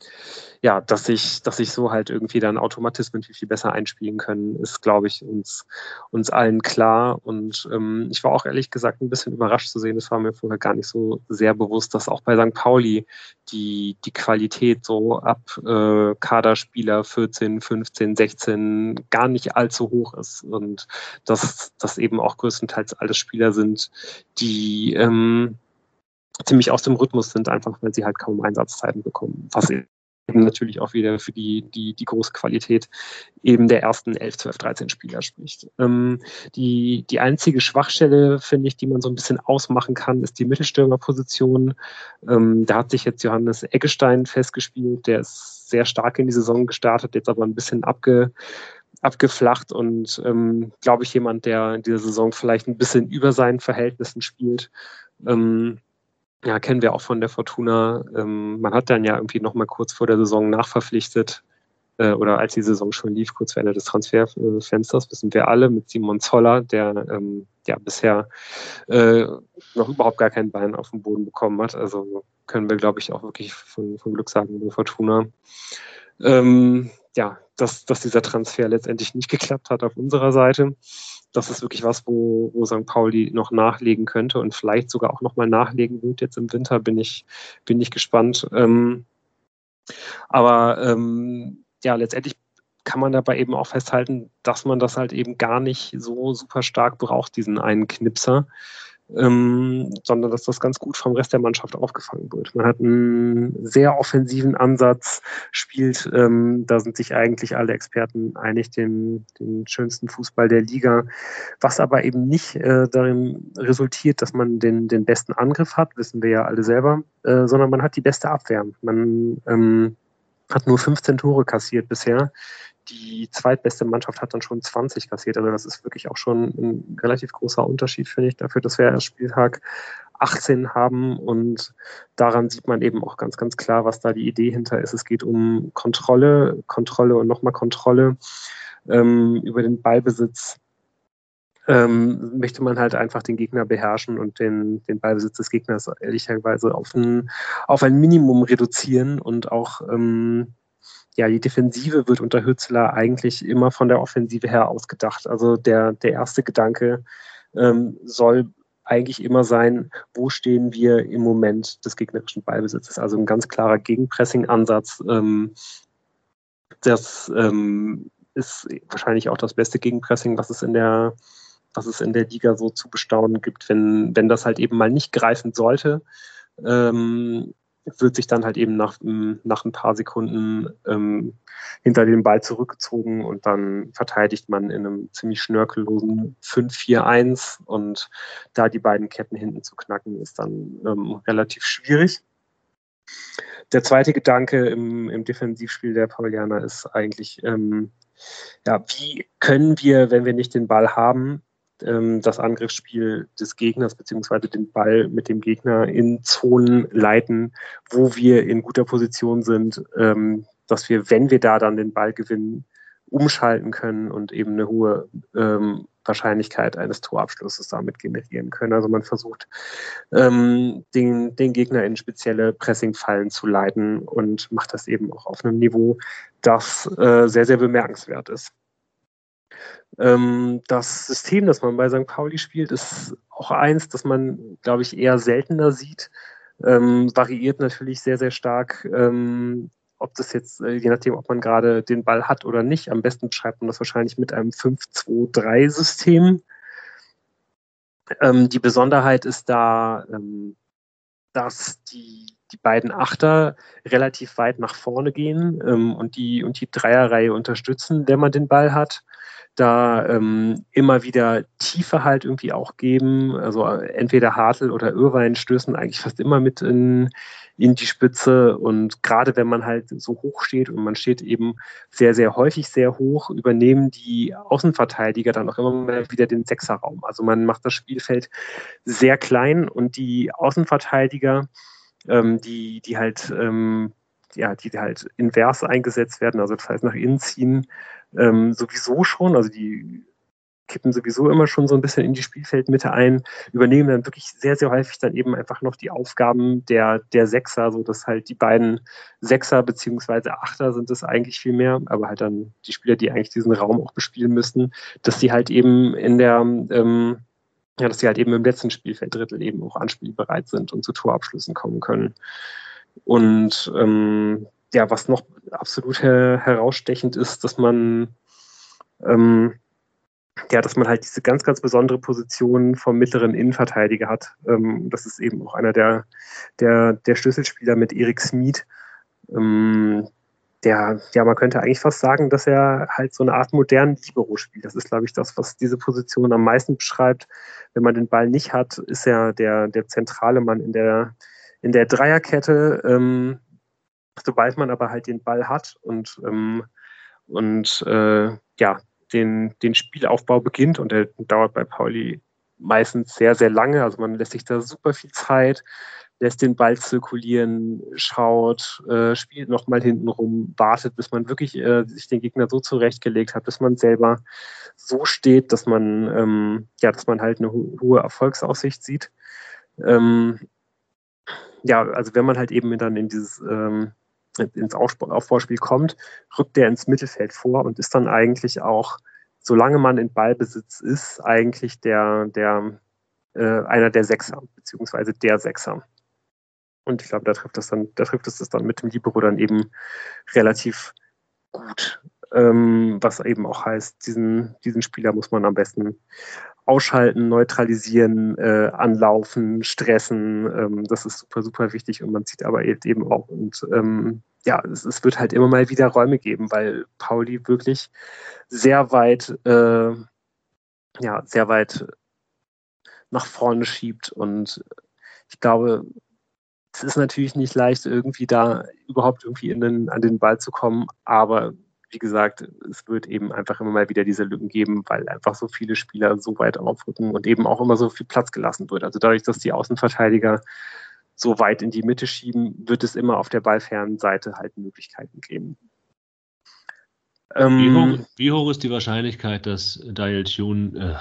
ja, dass sich, dass sich so halt irgendwie dann Automatismen viel, viel besser einspielen können, ist, glaube ich, uns, uns allen klar. Und ähm, ich war auch ehrlich gesagt ein bisschen überrascht zu sehen, das war mir vorher gar nicht so sehr bewusst, dass auch bei St. Pauli die, die Qualität so ab äh, Kaderspieler 14, 15, 16 gar nicht allzu hoch ist. Und dass das eben auch größtenteils alles Spieler sind, die ähm, ziemlich aus dem Rhythmus sind, einfach weil sie halt kaum Einsatzzeiten bekommen. Was eben natürlich auch wieder für die, die, die große Qualität eben der ersten 11, 12, 13 Spieler spricht. Ähm, die, die einzige Schwachstelle, finde ich, die man so ein bisschen ausmachen kann, ist die Mittelstürmerposition. Ähm, da hat sich jetzt Johannes Eggestein festgespielt, der ist sehr stark in die Saison gestartet, jetzt aber ein bisschen abge, abgeflacht und ähm, glaube ich jemand, der in dieser Saison vielleicht ein bisschen über seinen Verhältnissen spielt. Ähm, ja, kennen wir auch von der Fortuna. Ähm, man hat dann ja irgendwie noch mal kurz vor der Saison nachverpflichtet. äh, oder als die Saison schon lief, kurz vor Ende des Transferfensters, wissen wir alle, mit Simon Zoller, der ähm, ja bisher äh, noch überhaupt gar kein Bein auf den Boden bekommen hat. Also können wir, glaube ich, auch wirklich von, von Glück sagen, nur Fortuna. Ähm, ja, dass, dass dieser Transfer letztendlich nicht geklappt hat auf unserer Seite. Das ist wirklich was, wo, wo St. Pauli noch nachlegen könnte und vielleicht sogar auch nochmal nachlegen wird. Jetzt im Winter bin ich, bin ich gespannt. Ähm, aber ähm, ja, letztendlich kann man dabei eben auch festhalten, dass man das halt eben gar nicht so super stark braucht, diesen einen Knipser, ähm, sondern dass das ganz gut vom Rest der Mannschaft aufgefangen wird. Man hat einen sehr offensiven Ansatz, spielt, ähm, da sind sich eigentlich alle Experten einig, den, den schönsten Fußball der Liga, was aber eben nicht äh, darin resultiert, dass man den, den besten Angriff hat, wissen wir ja alle selber, äh, sondern man hat die beste Abwehr. Man ähm, hat nur 15 Tore kassiert bisher. Die zweitbeste Mannschaft hat dann schon 20 kassiert. Also das ist wirklich auch schon ein relativ großer Unterschied, finde ich, dafür, dass wir erst Spieltag 18 haben. Und daran sieht man eben auch ganz, ganz klar, was da die Idee hinter ist. Es geht um Kontrolle, Kontrolle und nochmal Kontrolle ähm, über den Ballbesitz. Ähm, möchte man halt einfach den Gegner beherrschen und den, den Ballbesitz des Gegners ehrlicherweise auf ein, auf ein Minimum reduzieren und auch ähm, ja, die Defensive wird unter Hützler eigentlich immer von der Offensive her ausgedacht. Also der, der erste Gedanke ähm, soll eigentlich immer sein, wo stehen wir im Moment des gegnerischen Ballbesitzes. Also ein ganz klarer Gegenpressing-Ansatz. Ähm, das ähm, ist wahrscheinlich auch das beste Gegenpressing, was es in der, was es in der Liga so zu bestaunen gibt, wenn, wenn das halt eben mal nicht greifen sollte. Ähm, wird sich dann halt eben nach, nach ein paar Sekunden ähm, hinter den Ball zurückgezogen und dann verteidigt man in einem ziemlich schnörkellosen 5-4-1 und da die beiden Ketten hinten zu knacken, ist dann ähm, relativ schwierig. Der zweite Gedanke im, im Defensivspiel der Paulianer ist eigentlich, ähm, ja, wie können wir, wenn wir nicht den Ball haben, ähm, das Angriffsspiel des Gegners beziehungsweise den Ball mit dem Gegner in Zonen leiten, wo wir in guter Position sind, ähm, dass wir, wenn wir da dann den Ball gewinnen, umschalten können und eben eine hohe ähm, Wahrscheinlichkeit eines Torabschlusses damit generieren können. Also man versucht, ähm, den, den Gegner in spezielle Pressingfallen zu leiten und macht das eben auch auf einem Niveau, das äh, sehr, sehr bemerkenswert ist. Ähm, das System, das man bei St. Pauli spielt, ist auch eins, das man, glaube ich, eher seltener sieht. Ähm, variiert natürlich sehr, sehr stark, ähm, ob das jetzt, äh, je nachdem, ob man gerade den Ball hat oder nicht. Am besten beschreibt man das wahrscheinlich mit einem 5-2-3-System. Ähm, die Besonderheit ist da, ähm, dass die, die beiden Achter relativ weit nach vorne gehen ähm, und, die, und die Dreierreihe unterstützen, wenn man den Ball hat da ähm, immer wieder Tiefe halt irgendwie auch geben. Also entweder Hartl oder Irwein stößen eigentlich fast immer mit in, in die Spitze. Und gerade wenn man halt so hoch steht und man steht eben sehr, sehr häufig sehr hoch, übernehmen die Außenverteidiger dann auch immer wieder den Sechserraum. Also man macht das Spielfeld sehr klein und die Außenverteidiger, ähm, die, die halt ähm, ja, die halt invers eingesetzt werden, also das heißt nach innen ziehen, ähm, sowieso schon, also die kippen sowieso immer schon so ein bisschen in die Spielfeldmitte ein, übernehmen dann wirklich sehr, sehr häufig dann eben einfach noch die Aufgaben der, der Sechser, so dass halt die beiden Sechser beziehungsweise Achter sind es eigentlich viel mehr, aber halt dann die Spieler, die eigentlich diesen Raum auch bespielen müssten, dass sie halt eben in der, ähm, ja, dass sie halt eben im letzten Spielfelddrittel eben auch anspielbereit sind und zu Torabschlüssen kommen können. Und ähm, ja, was noch absolut her herausstechend ist, dass man ähm, ja, dass man halt diese ganz, ganz besondere Position vom mittleren Innenverteidiger hat. Ähm, das ist eben auch einer der, der, der Schlüsselspieler mit Erik Smith. Ähm, der, ja, man könnte eigentlich fast sagen, dass er halt so eine Art modernen Libero spielt. Das ist, glaube ich, das, was diese Position am meisten beschreibt. Wenn man den Ball nicht hat, ist er der, der zentrale Mann in der, in der Dreierkette. Ähm, sobald man aber halt den Ball hat und, ähm, und äh, ja, den, den Spielaufbau beginnt und der dauert bei Pauli meistens sehr, sehr lange. Also man lässt sich da super viel Zeit. lässt den Ball zirkulieren, schaut, äh, spielt nochmal hinten rum, wartet, bis man wirklich äh, sich den Gegner so zurechtgelegt hat, bis man selber so steht, dass man, ähm, ja, dass man halt eine ho hohe Erfolgsaussicht sieht. Ähm, ja, also wenn man halt eben dann in dieses ähm, ins Aufbauspiel kommt, rückt der ins Mittelfeld vor und ist dann eigentlich auch, solange man in Ballbesitz ist, eigentlich der, der äh, einer der Sechser, beziehungsweise der Sechser. Und ich glaube, da trifft das dann, da trifft es das dann mit dem Libero dann eben relativ gut. Ähm, was eben auch heißt, diesen, diesen Spieler muss man am besten ausschalten, neutralisieren, äh, anlaufen, stressen. Ähm, das ist super, super wichtig und man sieht aber eben auch und ähm, ja, es, es, wird halt immer mal wieder Räume geben, weil Pauli wirklich sehr weit, äh, ja, sehr weit nach vorne schiebt und ich glaube, es ist natürlich nicht leicht, irgendwie da überhaupt irgendwie den, an den Ball zu kommen, aber wie gesagt, es wird eben einfach immer mal wieder diese Lücken geben, weil einfach so viele Spieler so weit aufrücken und eben auch immer so viel Platz gelassen wird. Also dadurch, dass die Außenverteidiger so weit in die Mitte schieben, wird es immer auf der ballfernen Seite halt Möglichkeiten geben. Wie hoch, ähm, wie hoch, ist die Wahrscheinlichkeit, dass Dial Tune äh,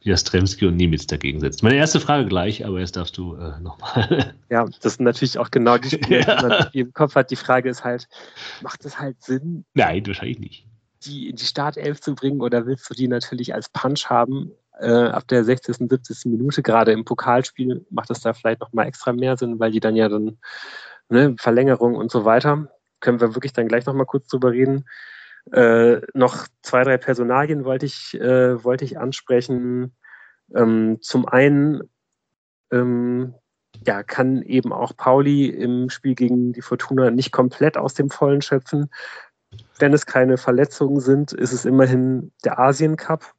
Jastremski und Niemitz dagegen setzt. Meine erste Frage gleich, aber jetzt darfst du äh, nochmal. Ja, das sind natürlich auch genau die Spiele, ja. die man im Kopf hat. Die Frage ist halt, macht es halt Sinn? Nein, wahrscheinlich nicht. Die in die Startelf zu bringen oder willst du die natürlich als Punch haben? Äh, ab der 60., 70. Minute, gerade im Pokalspiel, macht es da vielleicht nochmal extra mehr Sinn, weil die dann ja dann ne, Verlängerung und so weiter. Können wir wirklich dann gleich nochmal kurz drüber reden. Äh, noch zwei, drei Personalien wollte ich, äh, wollte ich ansprechen. Ähm, zum einen ähm, ja, kann eben auch Pauli im Spiel gegen die Fortuna nicht komplett aus dem Vollen schöpfen. Wenn es keine Verletzungen sind, ist es immerhin der Asien Cup.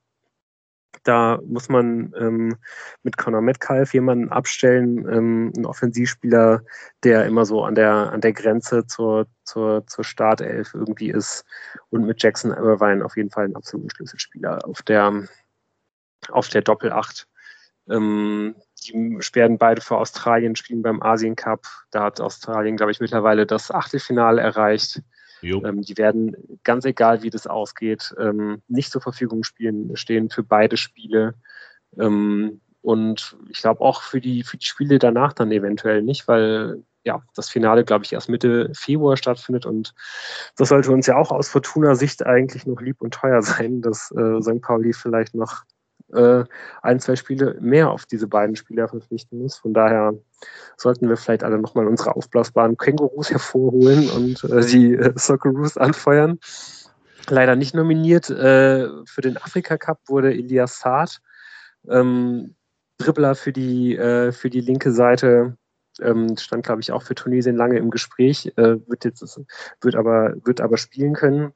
Da muss man ähm, mit Conor Metcalf jemanden abstellen, ähm, einen Offensivspieler, der immer so an der, an der Grenze zur, zur, zur Startelf irgendwie ist. Und mit Jackson Irvine auf jeden Fall ein absoluter Schlüsselspieler auf der, auf der Doppelacht. Ähm, die werden beide für Australien spielen beim Asien Cup. Da hat Australien, glaube ich, mittlerweile das Achtelfinale erreicht. Ähm, die werden, ganz egal wie das ausgeht, ähm, nicht zur Verfügung spielen, stehen für beide Spiele. Ähm, und ich glaube auch für die, für die Spiele danach dann eventuell nicht, weil ja, das Finale, glaube ich, erst Mitte Februar stattfindet. Und das sollte uns ja auch aus Fortuna-Sicht eigentlich noch lieb und teuer sein, dass äh, St. Pauli vielleicht noch äh, ein, zwei Spiele mehr auf diese beiden Spieler verpflichten muss. Von daher sollten wir vielleicht alle nochmal unsere aufblasbaren Kängurus hervorholen und äh, die äh, Socceroos anfeuern. Leider nicht nominiert. Äh, für den Afrika Cup wurde Elias Saad, ähm, Dribbler für die, äh, für die linke Seite, ähm, stand, glaube ich, auch für Tunesien lange im Gespräch, äh, wird jetzt wird aber, wird aber spielen können.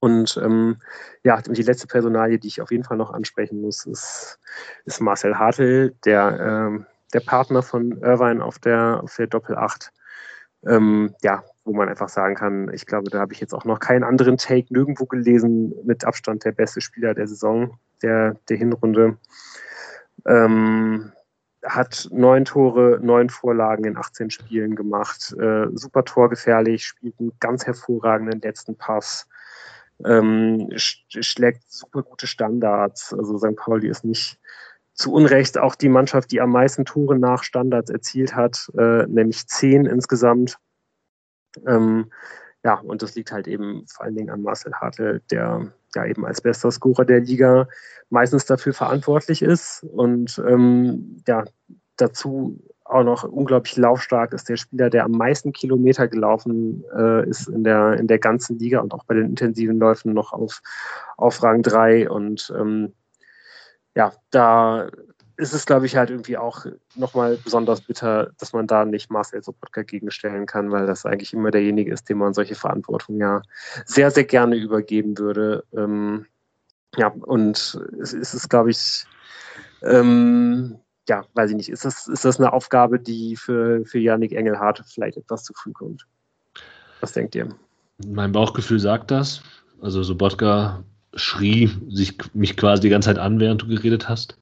Und ähm, ja, die letzte Personalie, die ich auf jeden Fall noch ansprechen muss, ist, ist Marcel Hartl, der, ähm, der Partner von Irvine auf der, auf der Doppel 8. Ähm, ja, wo man einfach sagen kann, ich glaube, da habe ich jetzt auch noch keinen anderen Take nirgendwo gelesen, mit Abstand der beste Spieler der Saison, der, der Hinrunde. Ähm, hat neun Tore, neun Vorlagen in 18 Spielen gemacht, äh, super torgefährlich, spielt einen ganz hervorragenden letzten Pass ähm, schlägt super gute Standards. Also St. Pauli ist nicht zu Unrecht auch die Mannschaft, die am meisten Tore nach Standards erzielt hat, äh, nämlich zehn insgesamt. Ähm, ja, und das liegt halt eben vor allen Dingen an Marcel Hartl, der ja eben als bester Scorer der Liga meistens dafür verantwortlich ist und ähm, ja, dazu auch noch unglaublich laufstark ist. Der Spieler, der am meisten Kilometer gelaufen äh, ist in der, in der ganzen Liga und auch bei den intensiven Läufen noch auf, auf Rang 3. Und ähm, ja, da ist es, glaube ich, halt irgendwie auch nochmal besonders bitter, dass man da nicht Marcel Sobotka gegenstellen kann, weil das eigentlich immer derjenige ist, dem man solche Verantwortung ja sehr, sehr gerne übergeben würde. Ähm, ja, und es ist, glaube ich, ähm, ja, weiß ich nicht, ist das, ist das eine Aufgabe, die für, für Yannick Engelhardt vielleicht etwas zu früh kommt? Was denkt ihr? Mein Bauchgefühl sagt das. Also Sobotka schrie sich mich quasi die ganze Zeit an, während du geredet hast.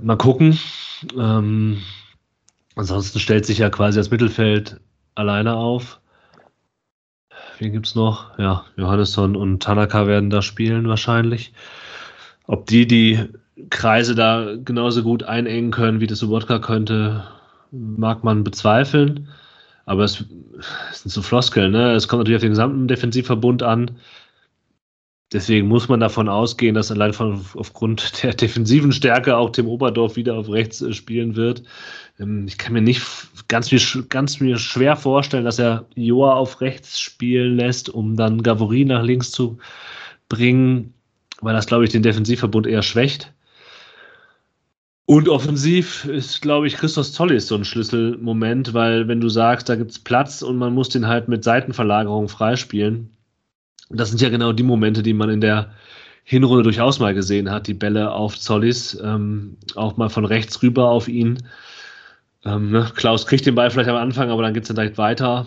Mal gucken. Ähm, Ansonsten stellt sich ja quasi das Mittelfeld alleine auf. Wen gibt es noch? Ja, Johannesson und Tanaka werden da spielen wahrscheinlich. Ob die die Kreise da genauso gut einengen können, wie das Sobotka könnte, mag man bezweifeln. Aber es, es sind so Floskeln, ne? Es kommt natürlich auf den gesamten Defensivverbund an. Deswegen muss man davon ausgehen, dass allein von, aufgrund der defensiven Stärke auch Tim Oberdorf wieder auf rechts äh, spielen wird. Ähm, ich kann mir nicht ganz, ganz mir schwer vorstellen, dass er Joa auf rechts spielen lässt, um dann Gavory nach links zu bringen, weil das, glaube ich, den Defensivverbund eher schwächt. Und offensiv ist, glaube ich, Christos Zollis so ein Schlüsselmoment, weil wenn du sagst, da gibt es Platz und man muss den halt mit Seitenverlagerung freispielen, das sind ja genau die Momente, die man in der Hinrunde durchaus mal gesehen hat, die Bälle auf Zollis, ähm, auch mal von rechts rüber auf ihn. Ähm, ne? Klaus kriegt den Ball vielleicht am Anfang, aber dann geht es dann direkt weiter.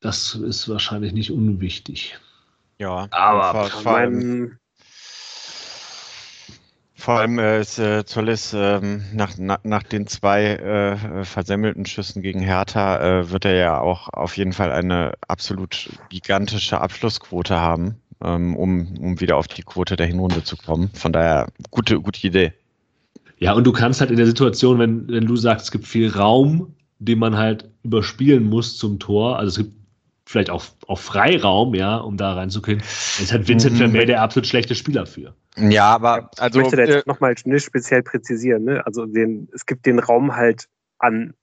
Das ist wahrscheinlich nicht unwichtig. Ja, aber vor, allem, vor allem äh, ist äh, Zollis ähm, nach, na, nach den zwei äh, versemmelten Schüssen gegen Hertha äh, wird er ja auch auf jeden Fall eine absolut gigantische Abschlussquote haben, ähm, um, um wieder auf die Quote der Hinrunde zu kommen. Von daher gute, gute Idee. Ja, und du kannst halt in der Situation, wenn, wenn du sagst, es gibt viel Raum, den man halt überspielen muss zum Tor, also es gibt vielleicht auch, auch Freiraum, ja, um da reinzukommen, ist halt Vincent mhm. Vermeer der absolut schlechte Spieler für. Ja, aber also. Ich möchte da jetzt äh, nochmal speziell präzisieren, ne? Also den, es gibt den Raum halt an,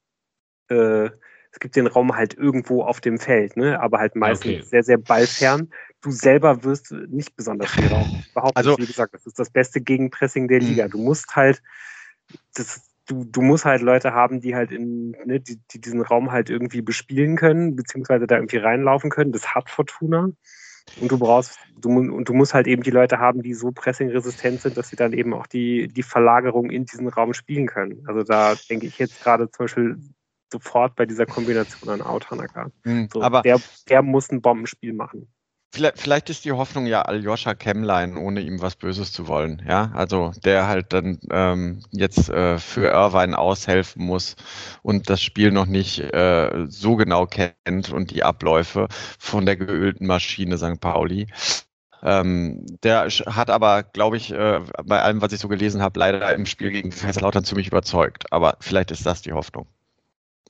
äh, es gibt den Raum halt irgendwo auf dem Feld, ne? Aber halt meistens okay. sehr, sehr ballfern. Du selber wirst nicht besonders viel Raum behaupten. Also, wie gesagt, das ist das beste Gegenpressing der Liga. Mhm. Du musst halt, das, du, du musst halt Leute haben, die halt in, ne, die, die diesen Raum halt irgendwie bespielen können, beziehungsweise da irgendwie reinlaufen können. Das hat Fortuna. Und du brauchst, du, und du musst halt eben die Leute haben, die so pressingresistent sind, dass sie dann eben auch die, die Verlagerung in diesen Raum spielen können. Also da denke ich jetzt gerade zum Beispiel sofort bei dieser Kombination an Autanaka. Mhm, so, aber der, der muss ein Bombenspiel machen. Vielleicht, vielleicht ist die Hoffnung ja Aljoscha Kemmlein, ohne ihm was Böses zu wollen. Ja, also der halt dann ähm, jetzt äh, für Irvine aushelfen muss und das Spiel noch nicht äh, so genau kennt und die Abläufe von der geölten Maschine St. Pauli. Ähm, der hat aber, glaube ich, äh, bei allem, was ich so gelesen habe, leider im Spiel gegen Kaiserslautern ziemlich überzeugt. Aber vielleicht ist das die Hoffnung.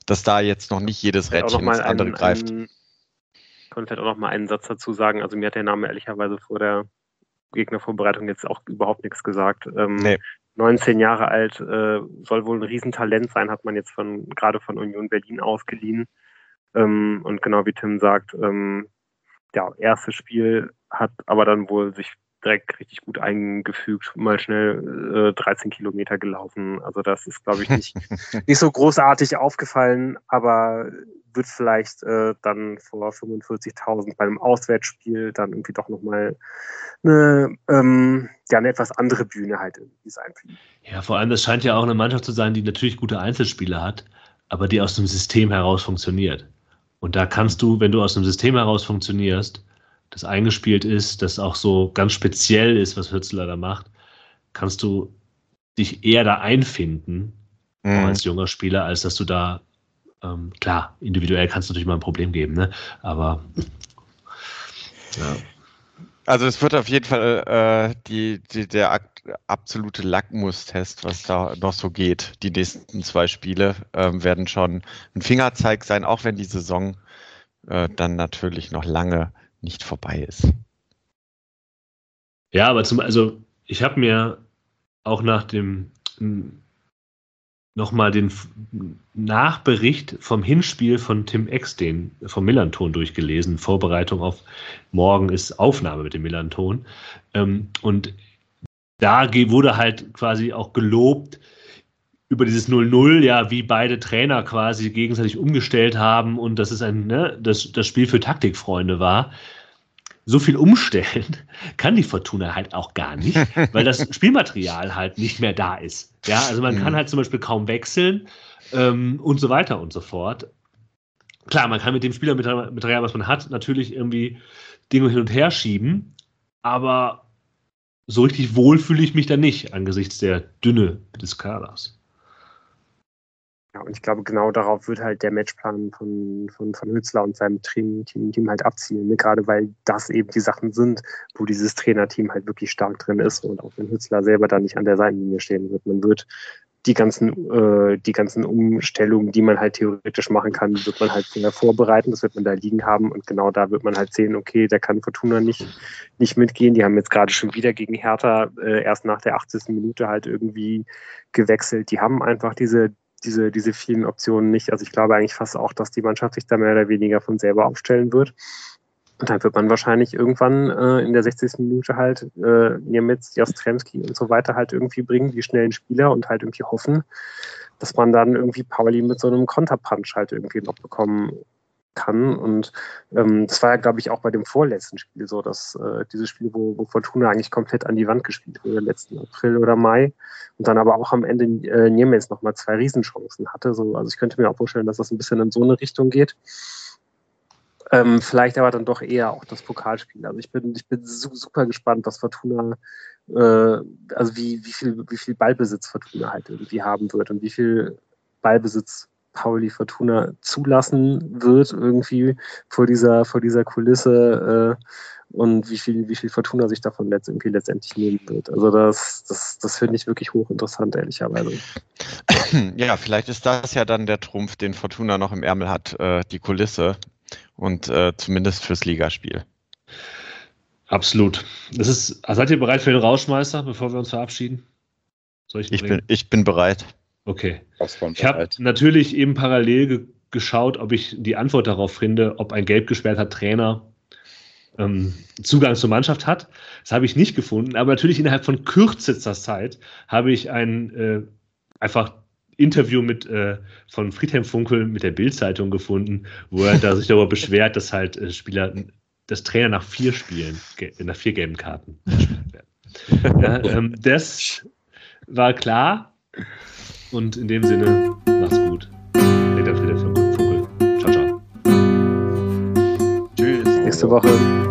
Dass da jetzt noch nicht jedes Rädchen ins andere ein, greift. Ein kann vielleicht auch noch mal einen Satz dazu sagen. Also mir hat der Name ehrlicherweise vor der Gegnervorbereitung jetzt auch überhaupt nichts gesagt. Ähm, nee. 19 Jahre alt, äh, soll wohl ein Riesentalent sein, hat man jetzt von gerade von Union Berlin ausgeliehen. Ähm, und genau wie Tim sagt, ähm, ja, erstes Spiel hat aber dann wohl sich direkt richtig gut eingefügt, mal schnell äh, 13 Kilometer gelaufen. Also das ist, glaube ich, nicht, nicht so großartig aufgefallen, aber wird vielleicht äh, dann vor 45.000 bei einem Auswärtsspiel dann irgendwie doch nochmal eine, ähm, ja, eine etwas andere Bühne halt irgendwie sein. Ja, vor allem, das scheint ja auch eine Mannschaft zu sein, die natürlich gute Einzelspieler hat, aber die aus dem System heraus funktioniert. Und da kannst du, wenn du aus dem System heraus funktionierst, das eingespielt ist, das auch so ganz speziell ist, was Hützler da macht, kannst du dich eher da einfinden, mhm. als junger Spieler, als dass du da, ähm, klar, individuell kannst du natürlich mal ein Problem geben, ne? aber ja. Also es wird auf jeden Fall äh, die, die, der absolute Lackmustest, was da noch so geht. Die nächsten zwei Spiele ähm, werden schon ein Fingerzeig sein, auch wenn die Saison äh, dann natürlich noch lange nicht vorbei ist. Ja, aber zum, also ich habe mir auch nach dem nochmal den Nachbericht vom Hinspiel von Tim den vom Millanton durchgelesen. Vorbereitung auf morgen ist Aufnahme mit dem Millanton. Ähm, und da wurde halt quasi auch gelobt, über dieses 0-0, ja, wie beide Trainer quasi gegenseitig umgestellt haben und dass es ein, ne, das, das Spiel für Taktikfreunde war. So viel umstellen kann die Fortuna halt auch gar nicht, weil das Spielmaterial halt nicht mehr da ist. Ja, also man kann mhm. halt zum Beispiel kaum wechseln ähm, und so weiter und so fort. Klar, man kann mit dem Spielermaterial, was man hat, natürlich irgendwie Dinge hin und her schieben, aber so richtig wohl fühle ich mich da nicht angesichts der Dünne des Kaders. Und ich glaube, genau darauf wird halt der Matchplan von, von, von Hützler und seinem Team, Team, Team halt abzielen. Ne? Gerade weil das eben die Sachen sind, wo dieses Trainerteam halt wirklich stark drin ist und auch wenn Hützler selber da nicht an der Seitenlinie stehen wird. Man wird die ganzen, äh, die ganzen Umstellungen, die man halt theoretisch machen kann, wird man halt vorher vorbereiten, das wird man da liegen haben und genau da wird man halt sehen, okay, da kann Fortuna nicht, nicht mitgehen. Die haben jetzt gerade schon wieder gegen Hertha äh, erst nach der 80. Minute halt irgendwie gewechselt. Die haben einfach diese, diese, diese vielen Optionen nicht. Also ich glaube eigentlich fast auch, dass die Mannschaft sich da mehr oder weniger von selber aufstellen wird. Und dann wird man wahrscheinlich irgendwann äh, in der 60. Minute halt äh, Niemitz, Jastremski und so weiter halt irgendwie bringen, die schnellen Spieler und halt irgendwie hoffen, dass man dann irgendwie Pauli mit so einem Konterpunch halt irgendwie noch bekommen kann. Und ähm, das war ja, glaube ich, auch bei dem vorletzten Spiel so, dass äh, dieses Spiel, wo, wo Fortuna eigentlich komplett an die Wand gespielt wurde, letzten April oder Mai. Und dann aber auch am Ende äh, Niemetz nochmal zwei Riesenchancen hatte. So, also ich könnte mir auch vorstellen, dass das ein bisschen in so eine Richtung geht. Ähm, vielleicht aber dann doch eher auch das Pokalspiel. Also ich bin, ich bin super gespannt, was Fortuna, äh, also wie, wie, viel, wie viel Ballbesitz Fortuna halt irgendwie haben wird und wie viel Ballbesitz Pauli Fortuna zulassen wird, irgendwie vor dieser, vor dieser Kulisse äh, und wie viel, wie viel Fortuna sich davon letzt, irgendwie letztendlich nehmen wird. Also das, das, das finde ich wirklich hochinteressant, ehrlicherweise. Ja, vielleicht ist das ja dann der Trumpf, den Fortuna noch im Ärmel hat, äh, die Kulisse und äh, zumindest fürs Ligaspiel. Absolut. Das ist, seid ihr bereit für den Rauschmeister, bevor wir uns verabschieden? Soll ich, ich, bin, ich bin bereit. Okay. Ich habe natürlich eben parallel ge geschaut, ob ich die Antwort darauf finde, ob ein gelb gesperrter Trainer ähm, Zugang zur Mannschaft hat. Das habe ich nicht gefunden, aber natürlich innerhalb von kürzester Zeit habe ich ein äh, einfach Interview mit äh, von Friedhelm Funkel mit der Bildzeitung gefunden, wo er da sich darüber beschwert, dass halt äh, Spieler, dass Trainer nach vier Spielen, nach vier gelben Karten werden. ja, ähm, das war klar und in dem Sinne macht's gut. Peter Friedhelm Funkel. Ciao, ciao. Tschüss. Nächste Woche.